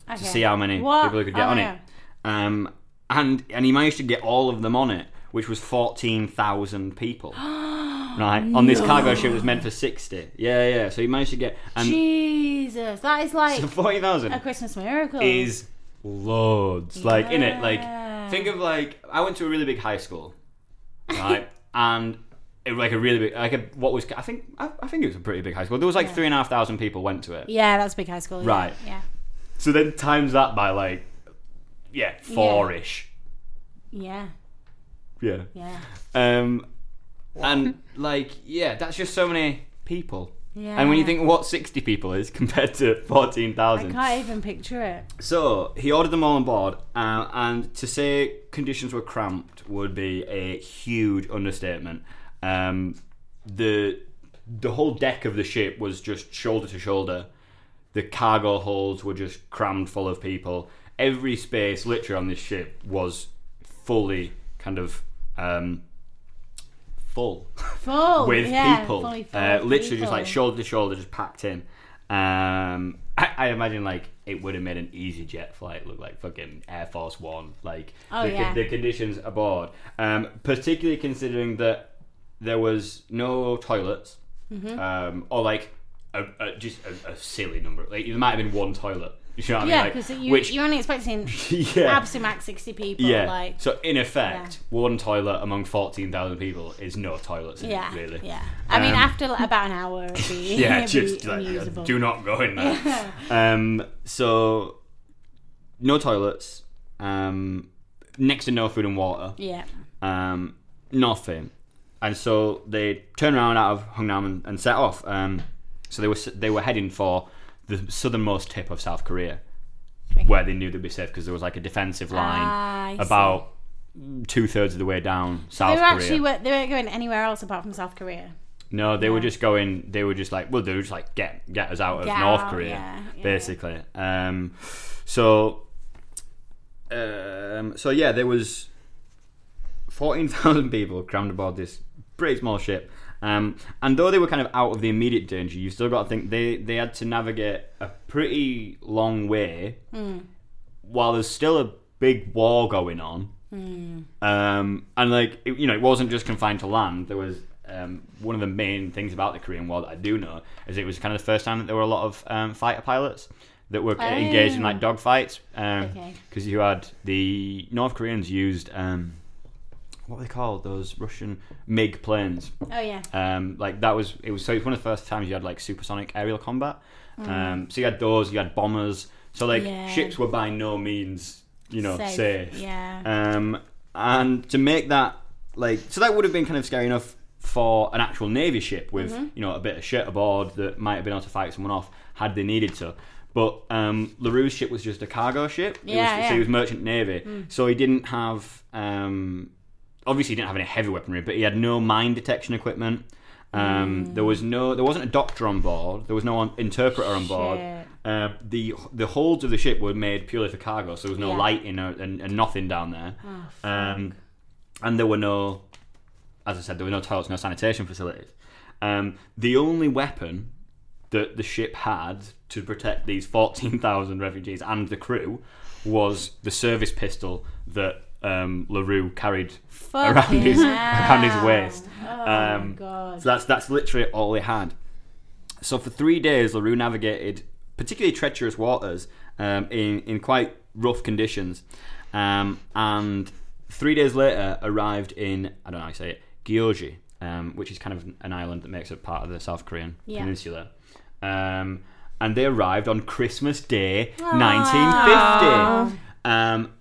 okay. to see how many What? people he could get Oh, on yeah. it. Um, and and he managed to get all of them on it, which was fourteen thousand people. (gasps) right on this cargo ship was meant for sixty. Yeah, yeah. So he managed to get and Jesus, that is like so forty thousand a Christmas miracle. is loads. Like in it, like Yeah. Think of like I went to a really big high school, (laughs) right, and. It was like a really big, like a what was I think I, I think it was a pretty big high school. There was like three and a half thousand people went to it. yeah, that's big high school. yeah, Right. Yeah. So then times that by like, yeah, four ish. Yeah. Yeah. Yeah. Um, and like, yeah, that's just so many people. Yeah. And when you think what sixty people is (laughs) compared to fourteen I can't even picture it. so he ordered them all on board, uh, and to say conditions were cramped would be a huge understatement. Um, the the whole deck of the ship was just shoulder to shoulder. The cargo holds were just crammed full of people. Every space, literally, on this ship was fully kind of um, full Full. with yeah, people, uh, literally just like shoulder to shoulder, just packed in. Um, I, I imagine like it would have made an easy jet flight look like fucking Air Force One. Like Oh, the, yeah. the conditions aboard, um, particularly considering that there was no toilets, Mm-hmm. um, or like a, a, just a, a silly number. Like there might have been one toilet. You know what Yeah, I mean? because Like, you, which you're only expecting (laughs) yeah. absolute max 60 people. Yeah. Like, so in effect, one toilet among fourteen thousand people is no toilets. In yeah. it, really. Yeah. I mean, Um, after like, about an hour, it'd be, (laughs) yeah, (laughs) it'd just be like, unusable. do not go in there. um, so no toilets, um, next to no food and water, Yeah. um, nothing, and so they turned around out of Hungnam and, and set off. Um, so they were they were heading for the southernmost tip of South Korea, where they knew they'd be safe because there was like a defensive line Ah, about two thirds of the way down They South were Korea. actually were, they weren't going anywhere else apart from South Korea. No, they were just going. They were just like, well, they were just like get get us out of Get North out, Korea, yeah, yeah. basically. Um, so, um, so yeah, there was fourteen thousand people crammed aboard this pretty small ship. Um, and though they were kind of out of the immediate danger, you still got to think they they had to navigate a pretty long way Hmm. while there's still a big war going on. Hmm. Um, and like it, you know, it wasn't just confined to land. There was um, one of the main things about the Korean War that I do know is it was kind of the first time that there were a lot of um, fighter pilots that were engaged in like dogfights. Because Okay. you had the North Koreans used um, what were they called? Those Russian MiG planes. Oh yeah. Um, like that was it was so it was one of the first times you had like supersonic aerial combat. Um, so you had those, you had bombers. So like Mm. Yeah. ships were by no means you know Safe, safe. yeah. Um, and to make that like so that would have been kind of scary enough for an actual navy ship with Mm-hmm. you know a bit of shit aboard that might have been able to fight someone off had they needed to. But um, Larue's ship was just a cargo ship. It was, Yeah, So he was merchant navy. So he didn't have um, obviously he didn't have any heavy weaponry, but he had no mine detection equipment. Um, There was no, there wasn't a doctor on board. There was no on- interpreter on board. Uh, the the holds of the ship were made purely for cargo, so there was no Yeah. lighting or, and, and nothing down there. Oh, um, and there were no, as I said, there were no toilets, no sanitation facilities. Um, the only weapon that the ship had to protect these 14,000 refugees and the crew was the service pistol that um, LaRue carried around his, hell. around his waist. Oh Um, my god. So that's that's literally all he had. So for three days, Larue navigated particularly treacherous waters um, in in quite rough conditions, um, and three days later arrived in I don't know how you say it Gyeonggi, um, which is kind of an island that makes up part of the South Korean Yeah. peninsula. Um, and they arrived on Christmas Day, Ah. 1950. Um,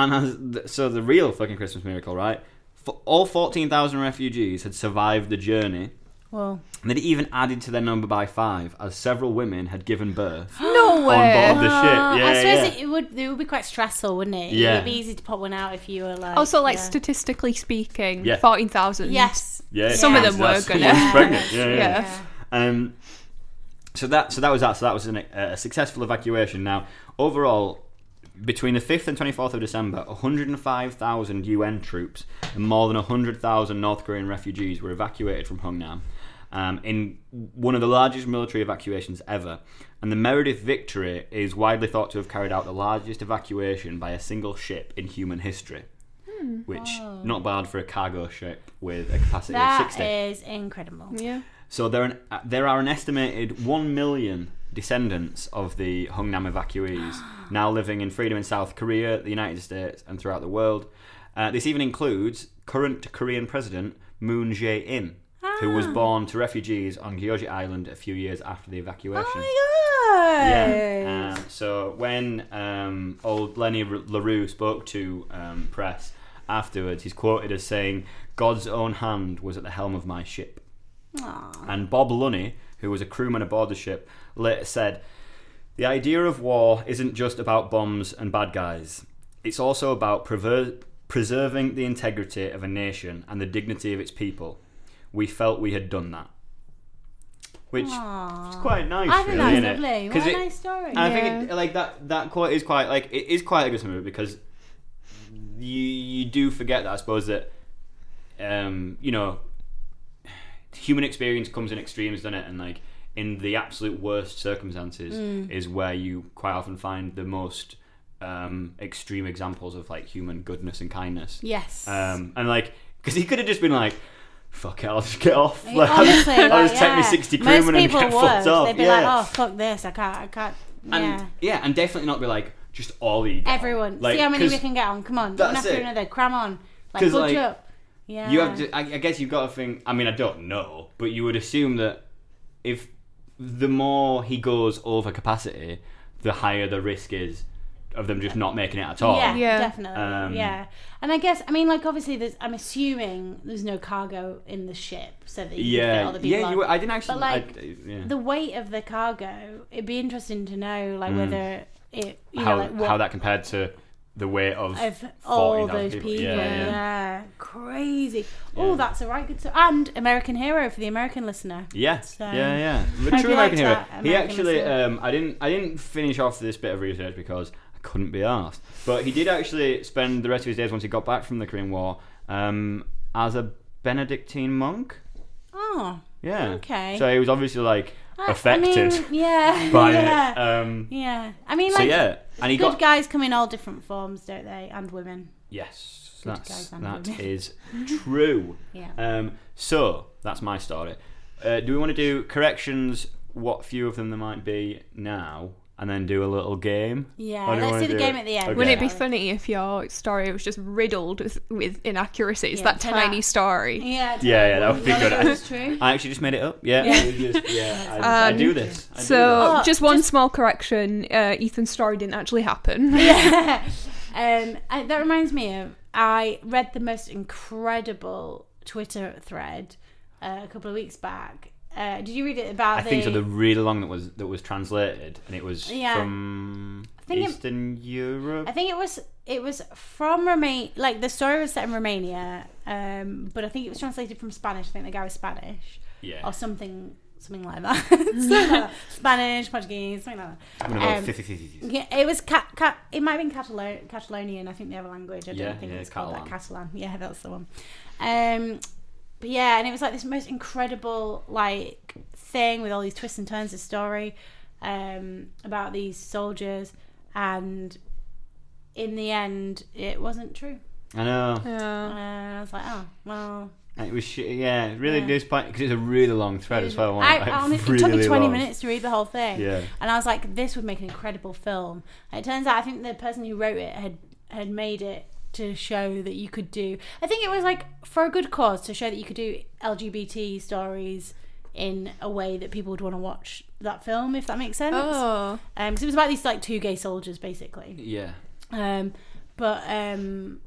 and as, so the real fucking Christmas miracle, right? For all 14,000 refugees had survived the journey. Well, And they even added to their number by five, as several women had given birth (gasps) No (gasps) on way. board the ship. Yeah, I suppose yeah. it would it would be quite stressful, wouldn't it? Yeah. It would be easy to pop one out if you were like. Also, like yeah. statistically speaking, Yeah. fourteen thousand. Yes. yeah, Some of them were That's gonna- someone's pregnant. (laughs) Yeah, yeah. Yeah. Um, so that so that was that. So that was an, a successful evacuation. Now, overall, between the fifth and twenty fourth of December, one hundred and five thousand UN troops and more than hundred thousand North Korean refugees were evacuated from Hungnam. Um, in one of the largest military evacuations ever, and the Meredith Victory is widely thought to have carried out the largest evacuation by a single ship in human history, which not bad for a cargo ship with a capacity of sixty. is incredible. Yeah. So there an, uh, there are an estimated one million descendants of the Hungnam evacuees (gasps) now living in freedom in South Korea, the United States, and throughout the world. Uh, this even includes current Korean President Moon Jae-in, who was born to refugees on Gyeonggi Island a few years after the evacuation. Oh my god. Yeah. Um, so when um, old Lenny Larue spoke to um, press afterwards, he's quoted as saying, "God's own hand was at the helm of my ship." And Bob Lunney, who was a crewman aboard the ship, later said, "The idea of war isn't just about bombs and bad guys. It's also about prever- preserving the integrity of a nation and the dignity of its people. We felt we had done that." Which is quite nice, I think really, that's isn't it? lovely. 'Cause What a it- nice story. and I think it, like that that quote is quite like it is quite a good movie because you you do forget that I suppose that um you know (sighs) human experience comes in extremes, doesn't it? And like in the absolute worst circumstances Mm. is where you quite often find the most um extreme examples of like human goodness and kindness. Yes. Um and like because he could have just been like. Fuck it, I'll just get off. (laughs) Like, Honestly, I'll like, just take me 60 crewmen and get would. fucked off. They'd be yeah. like, "Oh fuck this! I can't. I can't." and Yeah. yeah, and definitely not be like just all on. Everyone, Like, see how many we can get on. Come on, one after it. another. Cram on. Like budge like, up. Yeah. You have to. I, I guess you've got to think. I mean, I don't know, but you would assume that if the more he goes over capacity, the higher the risk is of them just not making it at all. Yeah, Yeah. definitely. Um, yeah, and I guess I mean, like, obviously, there's. I'm assuming there's no cargo in the ship, so that you can fit Yeah, all the people yeah. on. You, I didn't actually. But like I, yeah. the weight of the cargo, it'd be interesting to know, like whether it, you Mm. how know, like what how that compared to the weight of all those people. Yeah, Yeah, yeah. crazy. Oh, that's a right good. So, and American hero for the American listener. Yeah, So- yeah, yeah. (laughs) The true American hero. that, he actually, um, I didn't, I didn't finish off this bit of research because I couldn't be asked. But he did actually spend the rest of his days once he got back from the Korean War um, as a Benedictine monk. Oh, Yeah. Okay. So he was obviously like I- affected I mean, yeah, (laughs) by yeah. it. Um, yeah. I mean, so like, yeah, and he good got guys come in all different forms, don't they? And women. Yes, Good that's guys and that women. is true. (laughs) Yeah. Um, so that's my story. Uh, do we want to do corrections? What few of them there might be now, and then do a little game? Yeah, Or do you let's wanna do the do game it? at the end. Okay. Wouldn't it be funny if your story was just riddled with, with inaccuracies? Yeah, that turn tiny out- story. Yeah, Yeah, yeah, that would be None of good. it was true. I actually just made it up. Yeah, Yeah. it was (laughs) just- yeah. I, I Um, do this. I do So, Oh, just one just- small correction: uh, Ethan's story didn't actually happen. (laughs) yeah. (laughs) Um, I, that reminds me of I read the most incredible Twitter thread uh, a couple of weeks back. Uh, did you read it about I the? think so. The really long that was that was translated, and it was Yeah. from think it- Eastern Europe. I think it was it was from Romania. Like the story was set in Romania, um, but I think it was translated from Spanish. I think the guy was Spanish yeah, or something, something like that. (laughs) Something like that. (laughs) Spanish, Portuguese, something like that. Um, Yeah, it was cat. Cat. It might have been Catalo- Catalonian. I think the other language. I don't Yeah, think yeah, it's called that Catalan. Catalan. Yeah, that's the one. Um, but yeah, and it was like this most incredible like thing with all these twists and turns of story um, about these soldiers, and in the end, it wasn't true. I know. Yeah. And I was like, oh well. It was sh- yeah, really Yeah. disappointing because it's a really long thread as well. I, it? I Like, only, it took me 20 long. minutes to read the whole thing. Yeah. And I was like, this would make an incredible film. And it turns out I think the person who wrote it had had made it to show that you could do I think it was like for a good cause to show that you could do LGBT stories in a way that people would want to watch that film if that makes sense. Oh. Um, 'cause it was about these like two gay soldiers basically. Yeah. Um, but um,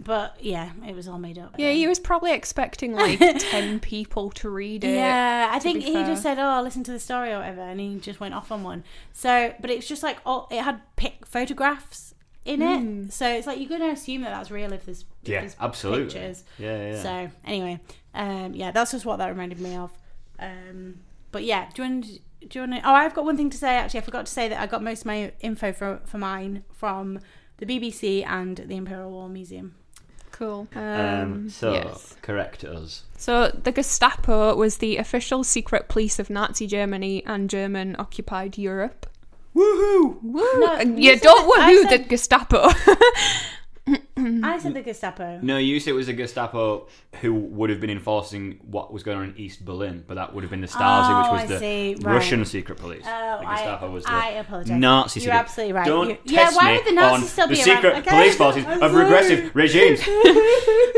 but yeah, it was all made up. Yeah, he was probably expecting like (laughs) 10 people to read it. Yeah, I think he fair. just said, "Oh, listen to the story or whatever," and he just went off on one. So, but it's just like, oh, it had pic- photographs in it, so it's like you're gonna assume that that's real if there's, if Yeah, there's absolutely. pictures. Yeah, yeah. So anyway, um, yeah, that's just what that reminded me of. Um, but yeah, do you want? Do you want? To, oh, I've got one thing to say. Actually, I forgot to say that I got most of my info for for mine from the BBC and the Imperial War Museum. Cool. Um, Um, so yes. correct us. So the Gestapo was the official secret police of Nazi Germany and German occupied Europe. Woohoo! Woo! No, And you you don't that- I woohoo the Gestapo. (laughs) I (laughs) said the Gestapo. No, you said it was the Gestapo who would have been enforcing what was going on in East Berlin, but that would have been the Stasi, Oh, which I was the see, right. Russian secret police. Oh, the Gestapo I, was the I apologize. Nazi You're secret. absolutely right. Don't You- test yeah, why me would the Nazis on still the be secret around? Okay. police forces I'm of sorry. regressive (laughs) regimes.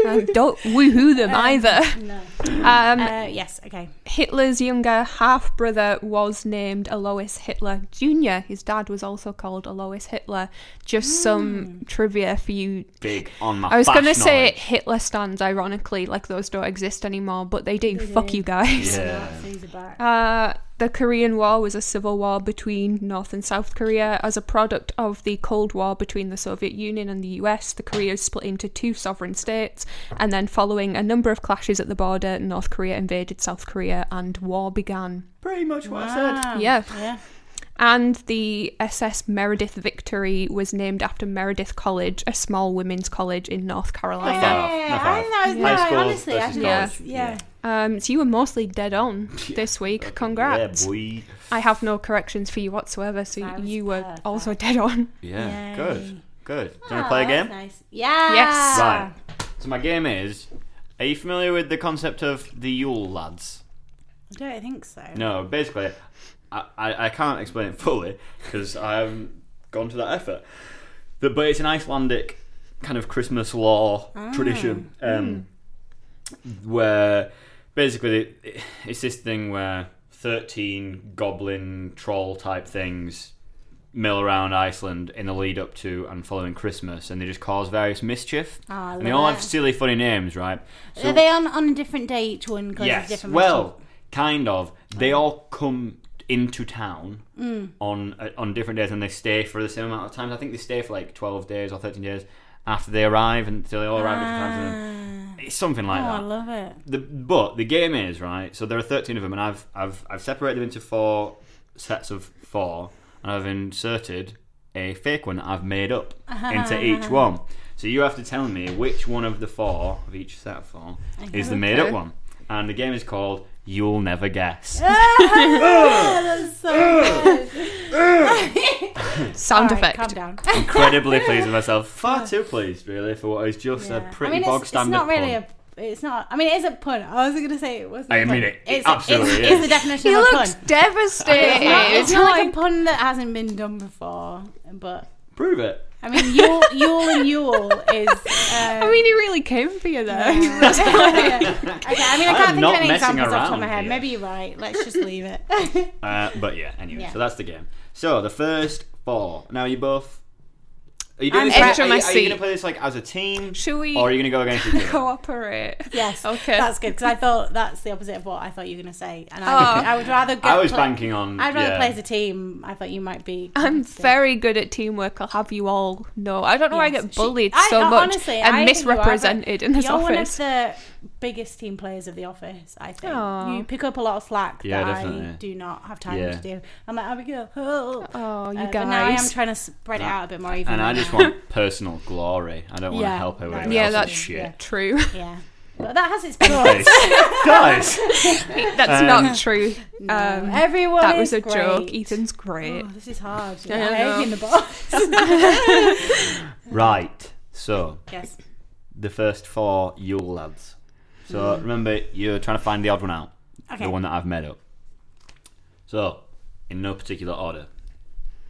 and (laughs) don't woohoo them either. No. Um, Uh, yes. Okay. Hitler's younger half brother was named Alois Hitler Jr. His dad was also called Alois Hitler. Just some trivia for you. Big on my. I was going gonna say Hitler stands, ironically, like those don't exist anymore, but they do. Fuck do. you guys. Yeah. Nazis are back. Uh, the Korean War was a civil war between North and South Korea. As a product of the Cold War between the Soviet Union and the US, the Koreas split into two sovereign states, and then following a number of clashes at the border, North Korea invaded South Korea and war began. Pretty much what I said. Wow. Yeah. Yeah. And the SS Meredith Victory was named after Meredith College, a small women's college in North Carolina. Five. Yeah, Not I five. know. No, High school honestly, I versus think college. it's- yeah. Um, so you were mostly dead on (laughs) this week. Congrats. Yeah, boy. I have no corrections for you whatsoever, so you were perfect. also dead on. Yeah, Yay. good, good. Do you Oh, want to play a game? Nice. Yeah. Yes. Right. So my game is. Are you familiar with the concept of the Yule lads? I don't think so. No, basically, I, I, I can't explain it fully because I haven't gone to that effort. But, but it's an Icelandic kind of Christmas law ah. tradition um, hmm. where basically it- it's this thing where 13 goblin troll type things mill around Iceland in the lead up to and following Christmas and they just cause various mischief. Oh, and they all have silly, funny names, right? Are they on, on a different day each one? Yes. Different Well, mischief? kind of. They ah. all come into town Mm. on uh, on different days, and they stay for the same amount of times. I think they stay for like twelve days or thirteen days after they arrive, and so they all arrive at different times. It's something like that. oh, I love it. The, but the game is right. So there are thirteen of them, and I've I've I've separated them into four sets of four, and I've inserted a fake one that I've made up into (laughs) each one. So you have to tell me which one of the four of each set of four is the made up one. and the game is called You'll Never Guess. (laughs) That's so good. Sound All right, effect. Calm down. Incredibly (laughs) pleased with myself. Far too pleased, really, for what is just Yeah. a pretty I mean, bog it's, standard It's not really pun. a. It's not. I mean, it is a pun. I was going to say it wasn't. I a mean, pun. it- it it's, absolutely it's, is. It's the definition He of a looks pun. devastated. It's not, it's not like a pun that hasn't been done before, but Prove it. I mean, Yule, Yule and Yule is. Uh, (laughs) I mean, he really came for you there. yeah. (laughs) (laughs) okay, I mean, I I can't am think of any messing examples off the top of my around head. here. Maybe you're right. Let's just leave it. Uh, but yeah, anyway, Yeah. so that's the game. So the first four. Now you both. Are you doing I'm this? Like, are, of you, are you gonna play this like as a team, Should we or are you gonna go against each other? cooperate? yes. Okay. That's good because I thought that's the opposite of what I thought you were going to say, and I, Oh. I would rather. (laughs) Go I was play- banking on. I'd rather yeah. play as a team. I thought you might be. I'm very good at teamwork. I'll have you all know. I don't know why I get bullied I- so uh, much honestly, and I think you are, misrepresented in this You're one of office. the biggest team players of the office. I think Aw. you pick up a lot of slack Yeah, that definitely. I do not have time Yeah. to do. I'm like Abigail. Oh, Oh, you Uh, guys. But now I am trying to spread it out a bit more evenly. And I just now. want personal glory. I don't want to help her with no, yeah, that's shit. true. Yeah, (laughs) but that has its (laughs) Guys, benefits. guys. That's Um, not true. No, Um, everyone. that is was a great. joke. Ethan's great. Oh, this is hard. I Yeah, know. in the box. (laughs) Right. So yes. the first four Yule lads. So remember, you're trying to find the odd one out. Okay. The one that I've made up. So, in no particular order.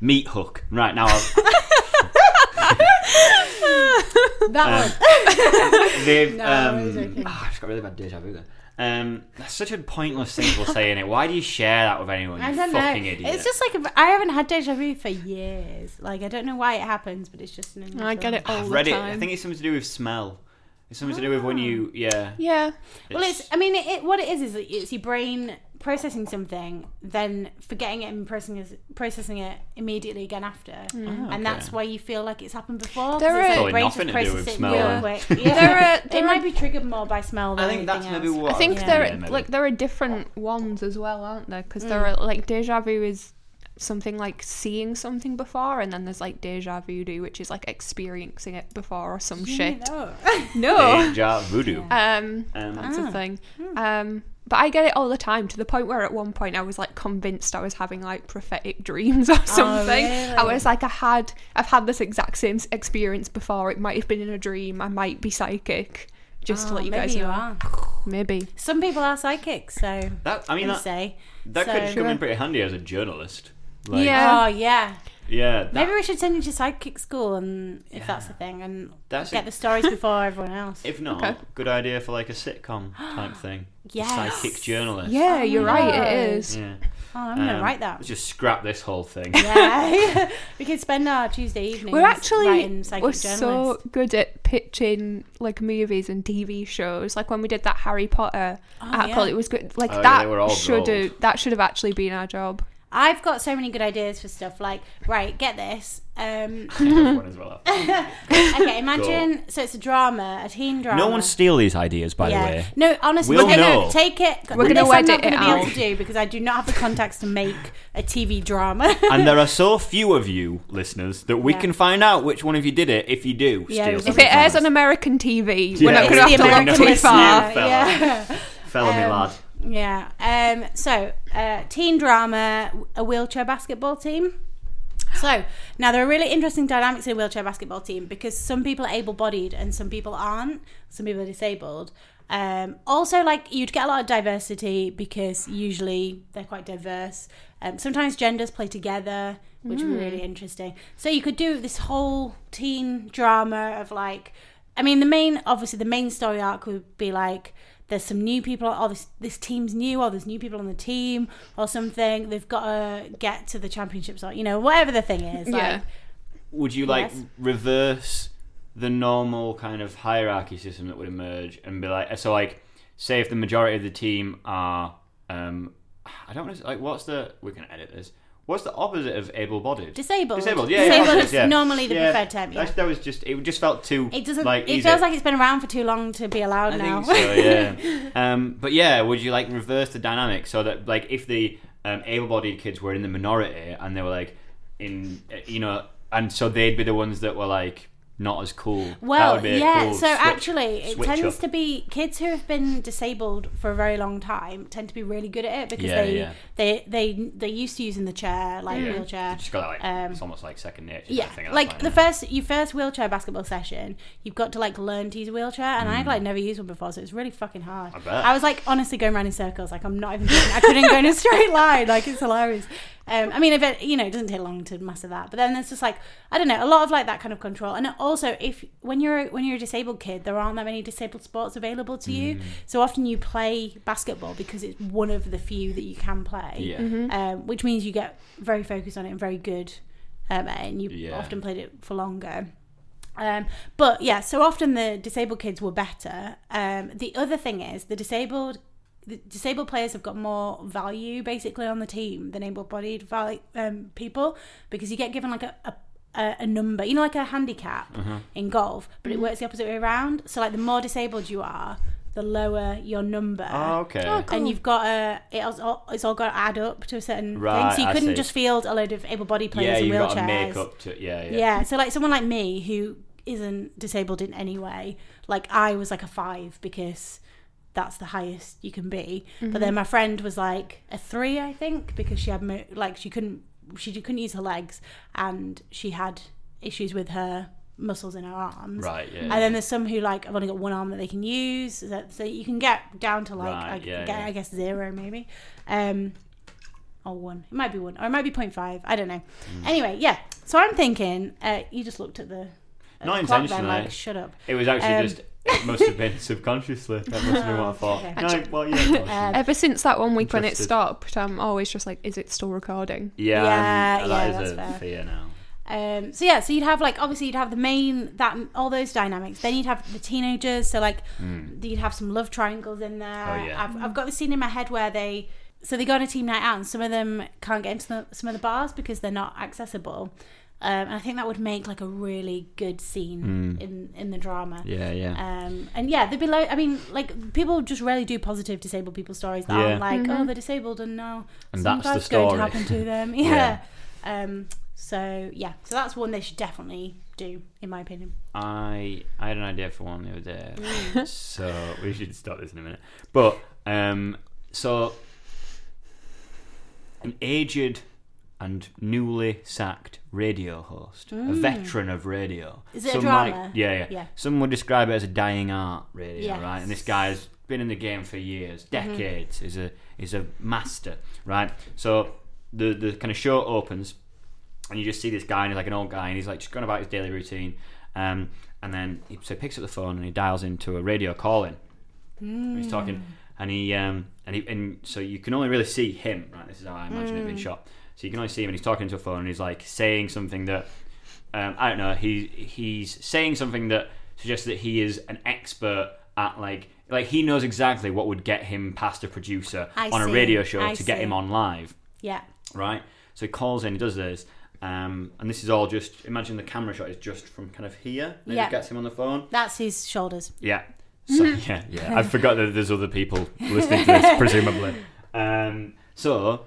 Meat hook. Right now, I've, (laughs) That one. (laughs) they've. No, I um, was joking. ah, I've just got really bad deja vu there. Um, that's such a pointless thing for saying it. Why do you share that with anyone? I don't know. fucking idiot. It's just like I haven't had deja vu for years. Like I don't know why it happens, but it's just an. I get it all I've the read it. time. I think it's something to do with smell. It's something to do with when you. Yeah. yeah. Well, it's. I mean, it, it, what it is is it's your brain processing something, then forgetting it and processing it, processing it immediately again after, Mm. and that's why you feel like it's happened before. There 'cause it's are- like Probably your brain nothing to do with smell, real (laughs) yeah. quick. Yeah. There are- there it might be triggered more by smell. Than I think that's anything maybe else. what. I think Yeah. there yeah, are maybe. like there are different ones as well, aren't there? Because Mm. there are like deja vu is something like seeing something before, and then there's like deja voodoo, which is like experiencing it before or some shit. No. (laughs) (laughs) No, Deja voodoo. um, Um, that's Ah. a thing. Hmm. Um, but I get it all the time to the point where at one point I was like convinced I was having like prophetic dreams (laughs) or something. I Oh, really? was like, I had, I've had this exact same experience before. It might have been in a dream. I might be psychic. Just to Oh, let you maybe guys you know. are. Maybe. Some people are psychics, so that. I mean, you that, say. that So- could come in pretty handy as a journalist. Like, Yeah. Oh yeah. Yeah. that- Maybe we should send you to psychic school, and if that's the thing, and That's get a- the stories before everyone else. If not, Okay. good idea for like a sitcom type (gasps) thing. Yes. Psychic journalist. Yeah, you're right. no. It is. Yeah. oh, I'm gonna Um, write that. Just scrap this whole thing. Yeah, (laughs) we could spend our Tuesday evening. We're actually writing psychic we're so good at pitching like movies and TV shows. Like when we did that Harry Potter article, yeah. it was good. Like Oh, that they were all should have that should have actually been our job. I've got so many good ideas for stuff. Like, right, get this. Um, (laughs) One as well. (laughs) okay, imagine. So it's a drama, a teen drama. No one steal these ideas, by yeah. the way. No, honestly, We'll take, know. take it. We're gonna I'm not edit gonna it be able out. to do because I do not have the contacts to make a TV drama. (laughs) And there are so few of you, listeners, that we Yeah. can find out which one of you did it if you do Yeah, steal it was If it from airs us. on American TV, Yeah. we're not going to the have to American look too listener, far. fella. Yeah. Fella me Um, lad. Yeah. Um, so, uh, teen drama, a wheelchair basketball team. So, now there are really interesting dynamics in a wheelchair basketball team because some people are able bodied and some people aren't. Some people are disabled. Um, also, like, you'd get a lot of diversity because usually they're quite diverse. Um, sometimes genders play together, which would be really interesting. So, you could do this whole teen drama of like, I mean, the main, obviously, the main story arc would be like, there's some new people, or this, this team's new, or there's new people on the team, or something. They've got to get to the championships, or, you know, whatever the thing is. Like, Yeah. Would you like Yes. reverse the normal kind of hierarchy system that would emerge and be like, so like, say if the majority of the team are, um, I don't know, like, what's the, we can edit this. What's the opposite of able-bodied? Disabled. Disabled, yeah. Disabled yeah, is yeah. normally the Yeah, preferred term, yeah. That, that was just, it just felt too, It doesn't. like, it easy. feels like it's been around for too long to be allowed I now. think so, yeah. (laughs) um, but yeah, would you like reverse the dynamic so that like if the um, able-bodied kids were in the minority and they were like in you know, and so they'd be the ones that were like not as cool. That Well, would be a yeah. cool so switch- actually, it tends up. to be kids who have been disabled for a very long time tend to be really good at it because Yeah, they yeah. they they they're used to using the chair, like Yeah. wheelchair. You just got like Um, it's almost like second nature. yeah, I think, at that like point, the yeah. first your first wheelchair basketball session, you've got to like learn to use a wheelchair, and I'd like never used one before, so it's really fucking hard. Mm. I bet. I was like honestly going around in circles, like I'm not even. Kidding. I couldn't go in a (laughs) straight line, like it's hilarious. Um, I mean, if it, you know, it doesn't take long to master that, but then there's just like I don't know, a lot of like that kind of control, and also if when you're when you're a disabled kid, there aren't that many disabled sports available to Mm. you, so often you play basketball because it's one of the few that you can play Yeah. um, which means you get very focused on it and very good um, and you Yeah. often played it for longer. Um, but yeah, so often the disabled kids were better. Um, the other thing is the disabled the disabled players have got more value basically on the team than able-bodied um, people because you get given like a, a a a number, you know, like a handicap Uh-huh. in golf, but it works the opposite way around. So, like, the more disabled you are, the lower your number Oh, okay. and you've got a it's all, it's all got to add up to a certain Right, thing. So you I couldn't see. just field a load of able-bodied players yeah, in you've wheelchairs. got to make up to yeah, yeah. Yeah, so like someone like me who isn't disabled in any way, like I was like a five because that's the highest you can be. But then my friend was like a three, I think, because she had mo- like she couldn't she couldn't use her legs and she had issues with her muscles in her arms. Right, yeah, And then there's some who like I've only got one arm that they can use, so, so you can get down to like Right, I, yeah, get, yeah. I guess zero maybe. Um, or one. It might be one, or it might be 0.5. I don't know. Mm. Anyway, yeah. So I'm thinking. Uh, you just looked at the. at Not the clock then, like, shut up. It was actually Um, just. It must have (laughs) been subconsciously. That must have been what I thought. Okay. No, well, yeah. of course. Um, Ever since that one week when it Interested. stopped, I'm always just like, is it still recording? yeah, Yeah, and yeah, that is that's a fair. fear now. Um, so yeah, so you'd have like obviously you'd have the main that all those dynamics. Then you'd have the teenagers. So like you'd have some love triangles in there. Hmm. Oh, yeah. I've, I've got the scene in my head where they so they go on a team night out and some of them can't get into the, some of the bars because they're not accessible. Um, and I think that would make like a really good scene in in the drama. Yeah, yeah. Um, and yeah, they'd be like, I mean, like people just rarely do positive disabled people stories that Yeah. aren't like, oh, they're disabled and now And something that's the bad's going to happen to them. (laughs) Yeah. Um, so yeah, so that's one they should definitely do, in my opinion. I I had an idea for one the other day, (laughs) so we should start this in a minute. But um, so an aged and newly sacked radio host, a veteran of radio. Mm. Is it a drama? might- yeah, yeah, Yeah. Some would describe it as a dying art radio, Yes. Mm-hmm. right? And this guy's been in the game for years, decades. Is a is a master, right? So the the kind of show opens and you just see this guy and he's like an old guy and he's like just going about his daily routine um, and then he, so he picks up the phone and he dials into a radio calling and he's talking and he um, and he and so you can only really see him right this is how I imagine it being shot so you can only see him and he's talking to a phone and he's like saying something that um, I don't know he he's saying something that suggests that he is an expert at like like he knows exactly what would get him past a producer I on a radio show I to get him on live Yeah. right? So he calls in, he does this, um, and this is all just imagine the camera shot is just from kind of here, and it Yeah. gets him on the phone. That's his shoulders. Yeah. (laughs) So yeah, yeah. I forgot that there's other people listening to this, (laughs) presumably. Um, so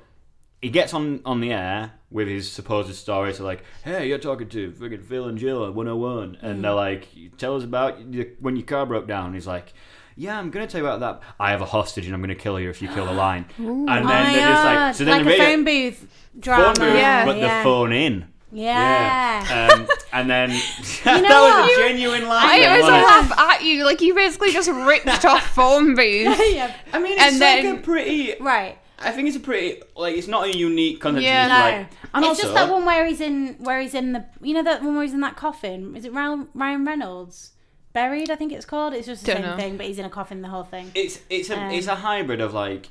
he gets on on the air with his supposed story. to like, hey, you're talking to friggin' Phil and Jill at 101, and they're like, tell us about your, when your car broke down. He's like. Yeah, I'm gonna tell you about that. I have a hostage, and I'm gonna kill you if you kill the line. (gasps) and then oh they're just like, so then like the a radio, phone booth drama. phone booth, Yeah. but yeah. the phone in. Yeah. (laughs) Um, and then (laughs) that know was what? a genuine line. I, then, it was laugh at you. Like, you basically just ripped (laughs) off phone booth. yeah. I mean, it's And like then- a pretty. Right. I think it's a pretty like it's not a unique concept. Yeah. it's No. like, and it's also, just that one where he's in where he's in the you know that one where he's in that coffin. Is it Ryan, Ryan Reynolds? Buried, I think it's called. It's just the same know. thing, but he's in a coffin the whole thing. It's it's a Um, it's a hybrid of like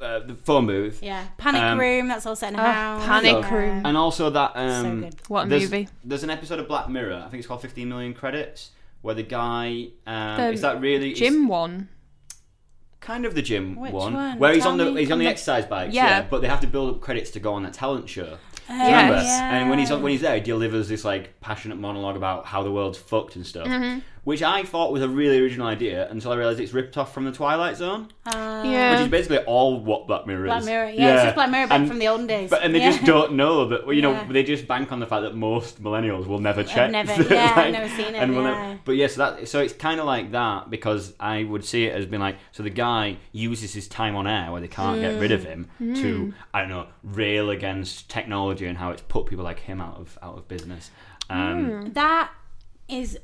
uh, the phone booth. Yeah. Panic Um, Room, that's all set in a Oh, house. Panic Yeah. Room. And also that um, good. What a there's, movie. There's an episode of Black Mirror. I think it's called 15 Million Credits, where the guy um, The is that really Jim Gym one. Kind of the gym Which one, one? where he's Tell on the me. he's on the the- exercise bikes. Yeah. Yeah. but they have to build up credits to go on that talent show. Oh, Remember? Yes. And when he's on, when he's there, he delivers this like passionate monologue about how the world's fucked and stuff. Mm-hmm. Which I thought was a really original idea until I realised it's ripped off from the Twilight Zone, ah. yeah. which is basically all what Black Mirror is. Black Mirror. Yeah, it's just Black Mirror back And- from the olden days. But and they Yeah. just don't know that. Well, you know, Yeah. they just bank on the fact that most millennials will never check. never- (laughs) the, yeah, I've never seen it, and yeah. never- but yes, that so it's kind of like that because I would see it as being like so the guy uses his time on air where they can't get rid of hmm. him hmm. to I don't know rail against technology and how it's put people like him out of out of business. Um, hmm. that is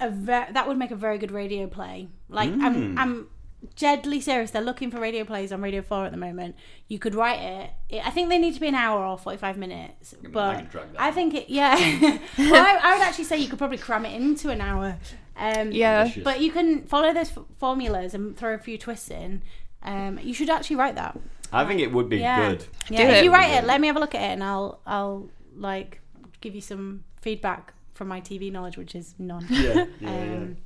a ver- that would make a very good radio play. Like I'm I'm deadly serious. They're looking for radio plays on Radio Four at the moment. You could write it. it I think they need to be an hour or forty five minutes. But can drag that I think it. Yeah. (laughs) well, I, I would actually say you could probably cram it into an hour. Um, Yeah. Delicious. But you can follow those f- formulas and throw a few twists in. Um, you should actually write that. I think it would be Yeah. good. Yeah. Do if it. you write it, let me have a look at it, and I'll I'll like give you some feedback from my TV knowledge, which is none. Yeah, yeah, (laughs) Um,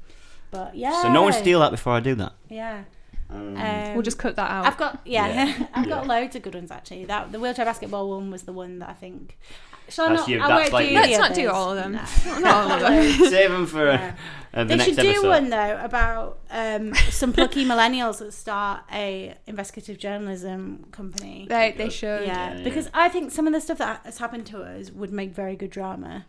But yeah. So no one steal that before I do that. Yeah. Um, We'll just cut that out. I've got yeah, Yeah. (laughs) I've got Yeah. loads of good ones actually. That the wheelchair basketball one was the one that I think. Shall I not? you- I won't like do you. Let's not do all of them. No. (laughs) Not all of them. Save them for uh, Yeah. uh, the They next should do episode. one though about um, some plucky millennials that start a investigative journalism company. They, they should. yeah, yeah. because I think some of the stuff that has happened to us would make very good drama.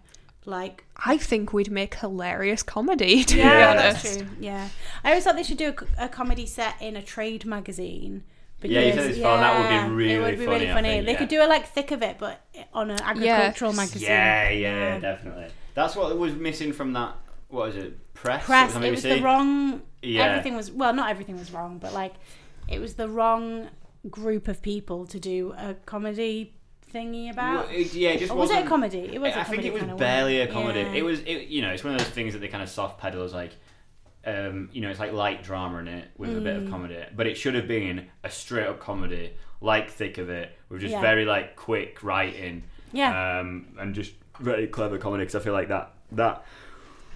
Like, I think we'd make hilarious comedy, (laughs) to yeah, be that's honest. true. Yeah, I always thought they should do a, a comedy set in a trade magazine. Yeah, you said this before, that would be yeah, really It would be funny, really funny. think, they yeah. could do a like thick of it, but on an agricultural magazine. Yeah, yeah, definitely. That's what was missing from that. What is it? Press. Press. It was the wrong. Yeah. Everything was well, not everything was wrong, but like it was the wrong group of people to do a comedy thingy about. Well, it- yeah, it just Or was it a comedy? It was. a I think comedy it was barely a comedy. Yeah. It was, it, you know, it's one of those things that they kind of soft pedal as like, um, you know, it's like light drama in it with a bit Mm. of comedy, but it should have been a straight up comedy, like Thick of It, with just Yeah. very like quick writing, Yeah. um, and just very clever comedy. Because I feel like that that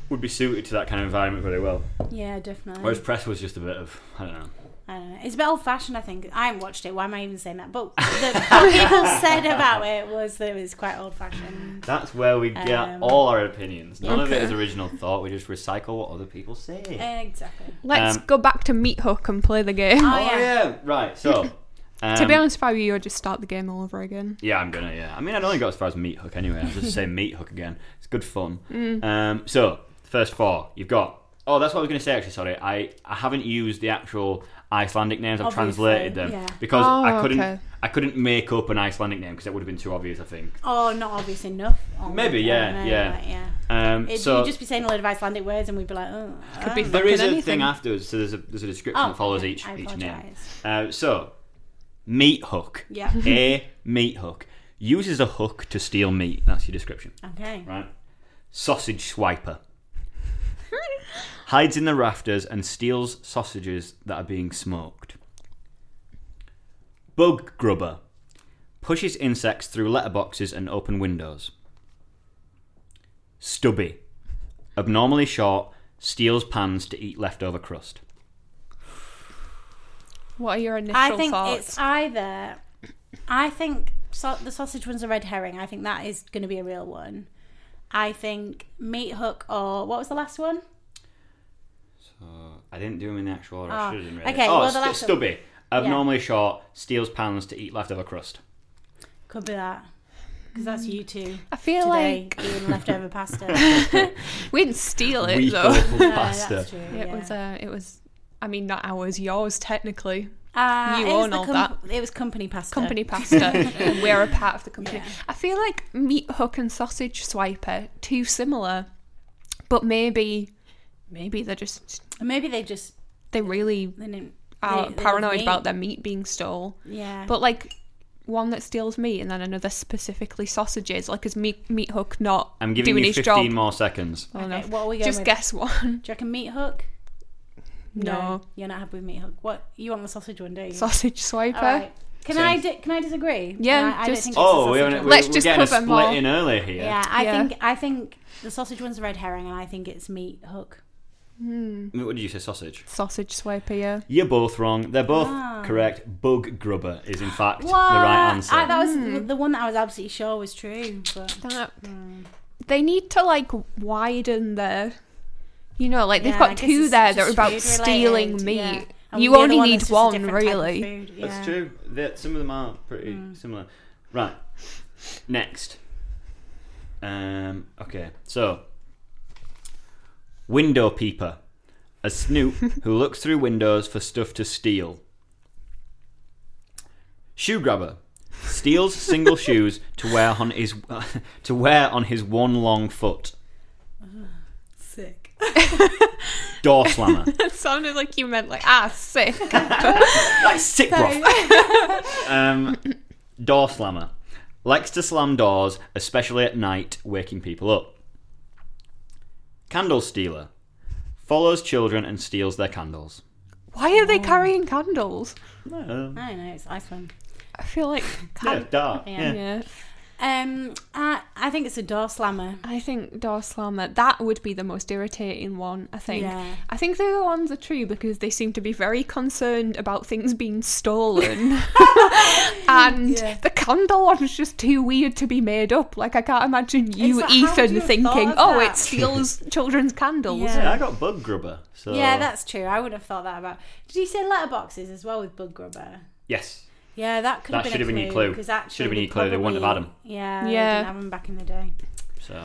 would be suited to that kind of environment very well. Yeah, definitely. Whereas Press was just a bit of, I don't know. I don't know. It's a bit old fashioned, I think. I haven't watched it. Why am I even saying that? But the, what people (laughs) said about it was that it was quite old fashioned. That's where we get Um, all our opinions. None of it is original thought. We just recycle what other people say. Exactly. Let's Um, go back to Meat Hook and play the game. Oh, Oh yeah. yeah, right. So, um, to be honest, if I were you, I'd just start the game all over again. yeah, I'm gonna. Yeah, I mean, I'd only got as far as meat hook anyway. I'll just say meat hook again. It's good fun. Um, so, first four, you've got. Oh, that's what I was gonna say. Actually, sorry, I I haven't used the actual Icelandic names. I've Obviously, translated them yeah. because Oh, I couldn't. okay. I couldn't make up an Icelandic name because it would have been too obvious. I think. Oh, not obvious enough. Oh, Maybe, my yeah, God, yeah. like, yeah. Um, It, so you'd just be saying a load of Icelandic words, and we'd be like, oh, Could be. There is a Fucking thing anything. afterwards, so there's a there's a description Oh, that follows okay. each I each name. apologise. Uh, so, meat hook. Yeah. (laughs) A meat hook uses a hook to steal meat. That's your description, Okay. right? Sausage swiper (laughs) hides in the rafters and steals sausages that are being smoked. Bug grubber pushes insects through letterboxes and open windows. Stubby abnormally short steals pans to eat leftover crust. What are your initial thoughts? I think thoughts? it's either. I think so, the sausage one's a red herring. I think that is going to be a real one. I think meat hook or what was the last one? I didn't do them in the actual order. Oh, I should have done really. okay, Oh, well, the st- last one- stubby. Abnormally short, steals pans to eat leftover crust. Could be that because that's you two. I feel today like (laughs) eating leftover pasta. (laughs) we didn't steal it Week though. awful (laughs) No, pasta. that's true. It yeah. was. Uh, it was. I mean, not ours, yours technically. Uh, you it was own the all com- that. It was company pasta. Company pasta. and we're a part of the company. Yeah. I feel like meat hook and sausage swiper too similar, but maybe, maybe they're just Maybe they just they really they didn't. are they- they paranoid about their meat being stole. Yeah. But like one that steals meat and then another specifically sausages. Like is meat meat hook not I'm giving doing you his 15 job? more seconds. Oh, no. Okay, what are we going Just with? guess one. Do you reckon meat hook? No. you're not happy with meat hook. What you want the sausage one, do you? Sausage swiper. All right. Can Same. I di- can I disagree? Yeah, No, I, I don't just- think oh, it's Oh, we sausage haven't, Let's we're just getting a cover split more. in earlier here. Yeah, I Yeah. think I think the sausage one's a red herring, and I think it's meat hook. What did you say, sausage? Sausage swiper, yeah. You're both wrong. They're both Ah. correct. Bug grubber is in fact What? the right answer. I, that was Hmm. the- the one that I was absolutely sure was true. But That, They need to like widen their You know, like they've Yeah, I got guess two it's there that just are about food stealing related, meat. yeah. And You the other only one need just a one, different type of really. food, That's yeah. true. That some of them are pretty Mm. similar. Right. Next. Um. Okay. So. Window peeper, a snoop (laughs) who looks through windows for stuff to steal. Shoe grabber, steals single shoes to wear on his (laughs) to wear on his one long foot. Sick. (laughs) Door slammer, It sounded like you meant like ah sick. like sick broth. um, door slammer likes to slam doors, especially at night, waking people up. Candle stealer follows children and steals their candles. Why are they carrying candles? Um, I don't know. It's Iceland. I feel like yeah, dark. Yeah. Yeah. Yeah. Um, I, I think it's a door slammer. I think door slammer that would be the most irritating one. I think. Yeah. I think the other ones are true because they seem to be very concerned about things being stolen, (laughs) (laughs) and the candle one is just too weird to be made up. Like I can't imagine you, like, Ethan, you thinking, "Oh, it steals (laughs) children's candles." Yeah. Yeah, I got bug grubber. So Yeah, that's true. I would have thought that about. Did you say letterboxes as well with bug grubber? yes. Yeah, that could That have been should a have been your clue. clue. 'cause actually Should have been they your clue, they wouldn't have had probably- Yeah, Yeah. yeah. didn't have them back in the day. So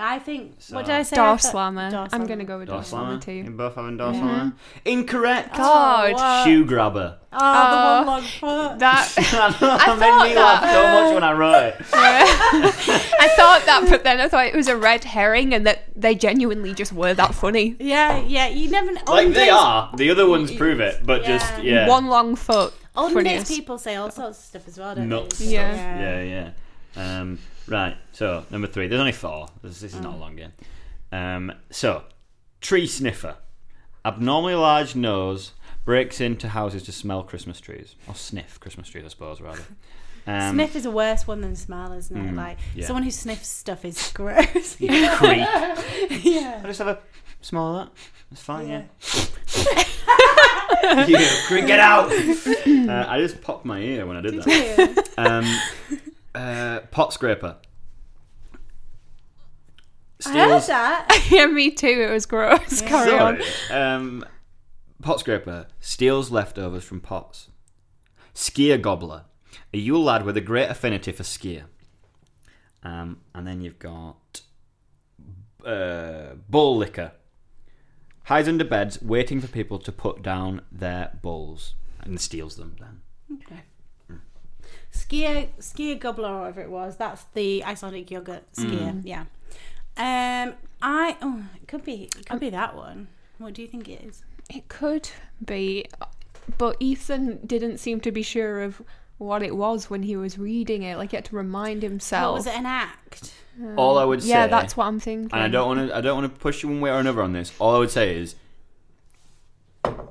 I think. So- what did I say? Door slammer. I'm gonna go with door, door slammer slammer. You too. both having door slammer. Incorrect. Oh, God, what? Shoe grabber. Oh, Oh, the one oh, long foot. that (laughs) I (laughs) made thought me laugh so much when I wrote it. (laughs) I thought that, but then I thought it was a red herring, and that they genuinely just were that funny. Yeah, yeah. You never. Like they days- are. The other ones prove it, but Yeah. just yeah. One long foot. Olden funniest. days people say all sorts of stuff as well, don't Nuts. they? Yeah. Yeah, yeah. Um, right. So number three. There's only four. This, this is not a long game. Um, so tree sniffer, abnormally large nose, breaks into houses to smell Christmas trees or sniff Christmas trees, I suppose rather. Um, Sniff is a worse one than smell, isn't it? Mm, like yeah. someone who sniffs stuff is (laughs) gross. you (laughs) creep. (laughs) yeah. I just have a smell of that. It's fine. Yeah. (laughs) you creep, get out. (laughs) Uh, I just popped my ear when I did that. Um, uh, pot scraper. I heard that. (laughs) yeah, me too. It was gross. Carry on. Um, pot scraper steals leftovers from pots. Skyr gobbler, a Yule lad with a great affinity for skyr. Um, and then you've got uh, bowl licker. Hides under beds, waiting for people to put down their bulls, and steals them. Then okay. Skyr, skyr gobbler, or whatever it was. That's the Icelandic yogurt skyr. Mm. Yeah. Um, I oh, it could be it could be that one. What do you think it is? It could be, but Ethan didn't seem to be sure of what it was when he was reading it. Like he had to remind himself. What was it? An act? Uh, all I would say, Yeah, that's what I'm thinking. and I don't want to. I don't want to push you one way or another on this. All I would say is,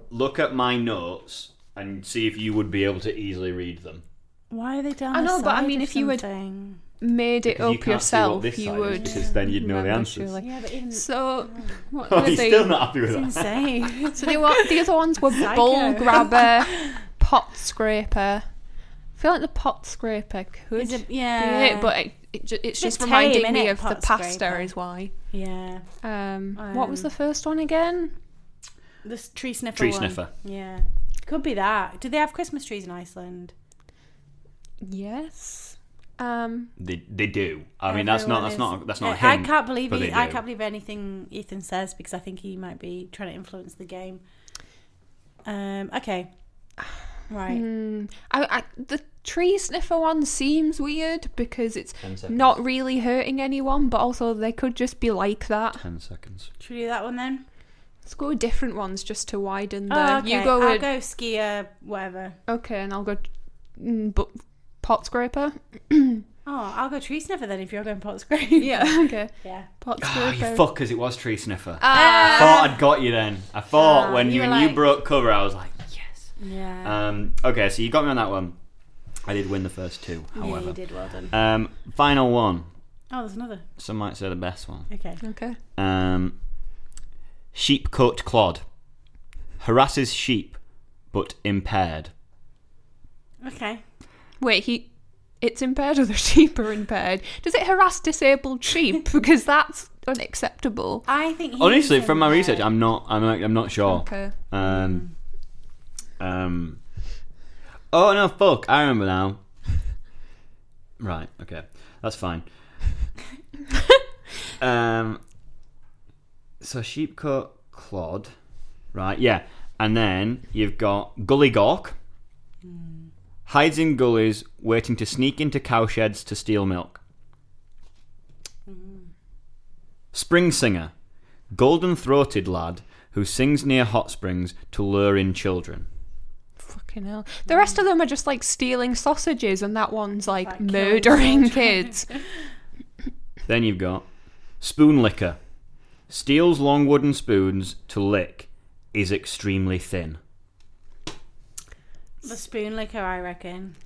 look at my notes and see if you would be able to easily read them. Why are they down? I the know, but I mean, of if you had- something? Made it Because up can't see what yourself. You side is, would. because then you'd know the remember, answers. surely. Yeah, but even So, what (laughs) Oh, were he's they? still not happy with it's that. insane. So they were, the other ones were (laughs) Psycho. bowl grabber, (laughs) pot scraper. I feel like the pot scraper could Is it- be yeah. it, but it, it, ju- it's Bit just tame, reminding me innit, of the pot pasta scraper. is why. yeah, Um, what was Um, the first one again? the tree sniffer. Tree one. sniffer. Yeah, could be that. Do they have Christmas trees in Iceland? Yes. Um, They, they do. I mean, that's not. Everyone That's is- not. That's not. a I hint, can't believe but he, they I do. can't believe anything Ethan says because I think he might be trying to influence the game. Um. Okay. Right. hmm, I, I, the tree sniffer one seems weird because it's 10 seconds. not really hurting anyone, but also they could just be like that. Ten seconds. Should we do that one then? Let's go with different ones just to widen the. Oh, okay. You go I'll with go skyr, whatever. okay, and I'll go mm, but pot scraper. Oh, I'll go tree sniffer then if you're going pot (laughs) scraper. Yeah, okay. Yeah. Pot Oh, scraper. you fuck, because it was tree sniffer. Ah. I thought I'd got you then. I thought Ah, when you you, were when you like- broke cover, I was like, yes. Yeah. Um, okay, so you got me on that one. I did win the first two, yeah, however. you did well done. Um, final one. Oh, there's another. Some might say the best one. Okay. Okay. Um, sheep coat clod harasses sheep, but impaired. Okay. Wait, he it's impaired or the (laughs) sheep are impaired. Does it harass disabled sheep? (laughs) Because that's unacceptable. I think he's Honestly, from my research, I'm not. I'm. not- I'm not sure. Okay. Um. Um. Oh no! Fuck! I remember now. Right. Okay. That's fine. (laughs) um. So sheepcoat clod, right? Yeah, and then you've got gully gawk. Hides in gullies, waiting to sneak into cowsheds to steal milk. Spring singer, golden throated lad who sings near hot springs to lure in children. Fucking hell. The mm. rest of them are just like stealing sausages, and that one's like, Like killing murdering kids. (laughs) Then you've got spoon licker, steals long wooden spoons to lick, is extremely thin. The spoon licker, I reckon.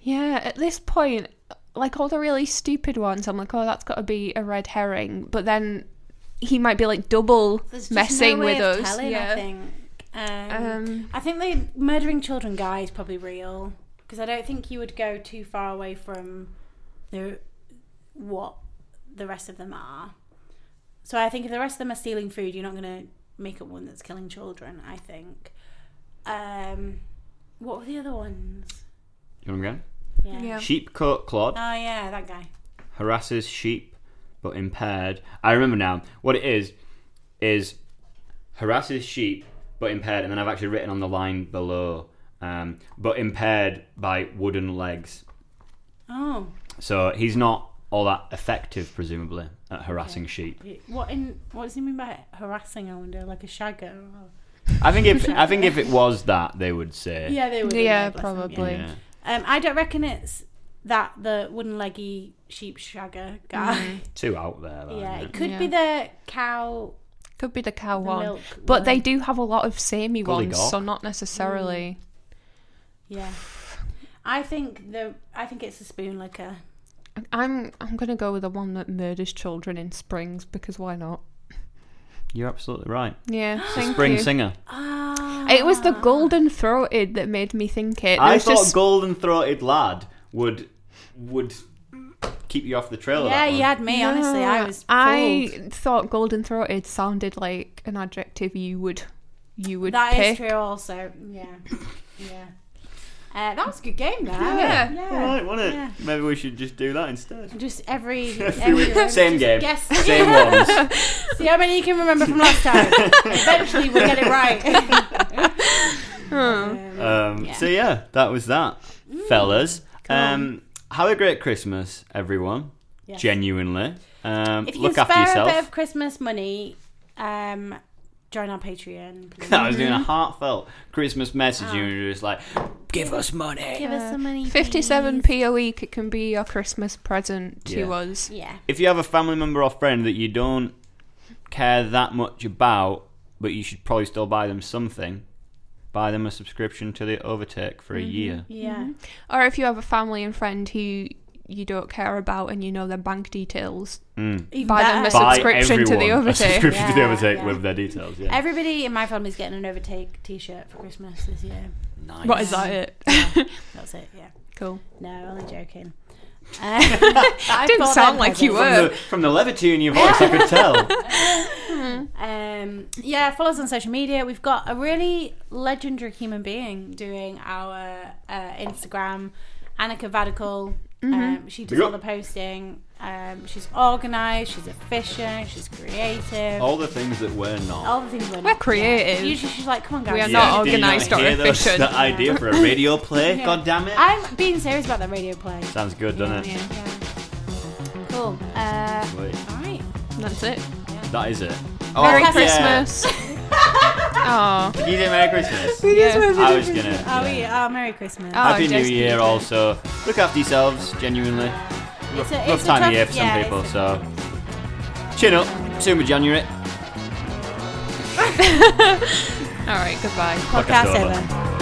Yeah, at this point, like all the really stupid ones, I'm like, oh, that's got to be a red herring. But then he might be like double There's just messing no way with of us. Telling, yeah. I think. Um, Um, I think the murdering children guy is probably real because I don't think you would go too far away from the what the rest of them are. So I think if the rest of them are stealing food, you're not going to make up one that's killing children. I think. Um, what were the other ones? You want again? Yeah. Yeah. Sheepcoat clod Oh yeah, that guy. harasses sheep but impaired. I remember now. What it is is harasses sheep but impaired, and then I've actually written on the line below, um, but impaired by wooden legs. Oh, So he's not all that effective, presumably, at harassing sheep. what in what does he mean by harassing? I wonder, like a shagger. Or... I think if I think if (laughs) it was that, they would say Yeah, they would. Yeah, wouldn't they? Bless them, yeah. probably. Yeah. Um, I don't reckon it's that the wooden leggy sheep shagger guy. (laughs) Too out there. Though, yeah, isn't it could Yeah. be the cow. Could be the cow The one. milk But they do have a lot of samey Gully ones, gawk. so not necessarily. Yeah, I think the I think it's a spoon licker. I'm I'm gonna go with the one that murders children in springs because why not? You're absolutely right. Yeah, (gasps) thank Spring you. singer. Ah, It was the golden throated that made me think it. There I thought just- golden throated lad would would keep you off the trail. yeah, that you had me. Honestly, I No, was. I fooled. thought golden throated sounded like an adjective you would you would That is pick. true. Also, yeah, yeah. Uh, that was a good game. That Yeah. yeah. All right, wasn't it? Yeah. Maybe we should just do that instead. Just every, (laughs) Every week. every Same just game, Guess, same (laughs) ones. See how many you can remember from last time. (laughs) Eventually, we'll get it right. Um, Um, Yeah. So yeah, that was that, fellas. Um, have a great Christmas, everyone. Yes. Genuinely, um, if you look can after spare yourself. a bit of Christmas money, um, join our Patreon. please. (laughs) I was doing a (laughs) heartfelt Christmas message, and you were just like, "Give us money." Give us some money. Fifty-seven please. p a week. It can be your Christmas present to Yeah. us. Yeah. If you have a family member or friend that you don't care that much about, but you should probably still buy them something, buy them a subscription to the Overtake for a year. Yeah. Or if you have a family and friend who you don't care about and you know their bank details, Mm. Buy them a. Buy subscription to the everyone a Overtake. subscription to the Overtake yeah. with their details. Yeah. Everybody in my family's getting an Overtake T-shirt for Christmas this year. nice. what is that? It (laughs) That's it. Yeah. cool. No, only joking. Uh, I (laughs) Didn't sound like you were. From the, from the levity in your voice, I could tell. (laughs) Um, yeah, follow us on social media. We've got a really legendary human being doing our uh, Instagram, Annika Vadical. Um, she does Yep. all the posting. Um, she's organised. She's efficient. She's creative. All the things that we're not. All the things we're, We're not. creative. Usually she's like, "Come on, guys." We are you not need to did you do organised or efficient. The idea for a radio play. Yeah. God damn it. I'm being serious about that radio play. Sounds good, doesn't it? Yeah, Yeah. Cool. Uh, all right. that's it. That is it. Oh, Merry Oh, yeah. Christmas. oh, you say Merry Christmas? yeah. I was gonna. Oh, yeah. yeah. oh Merry Christmas. Oh, Happy New Year, keep also. Look after yourselves, genuinely. It's a- rough it's a time tough- of year for some people, so. Chin up. Soon with (laughs) January. All right. Goodbye. Podcast Podcast over. over.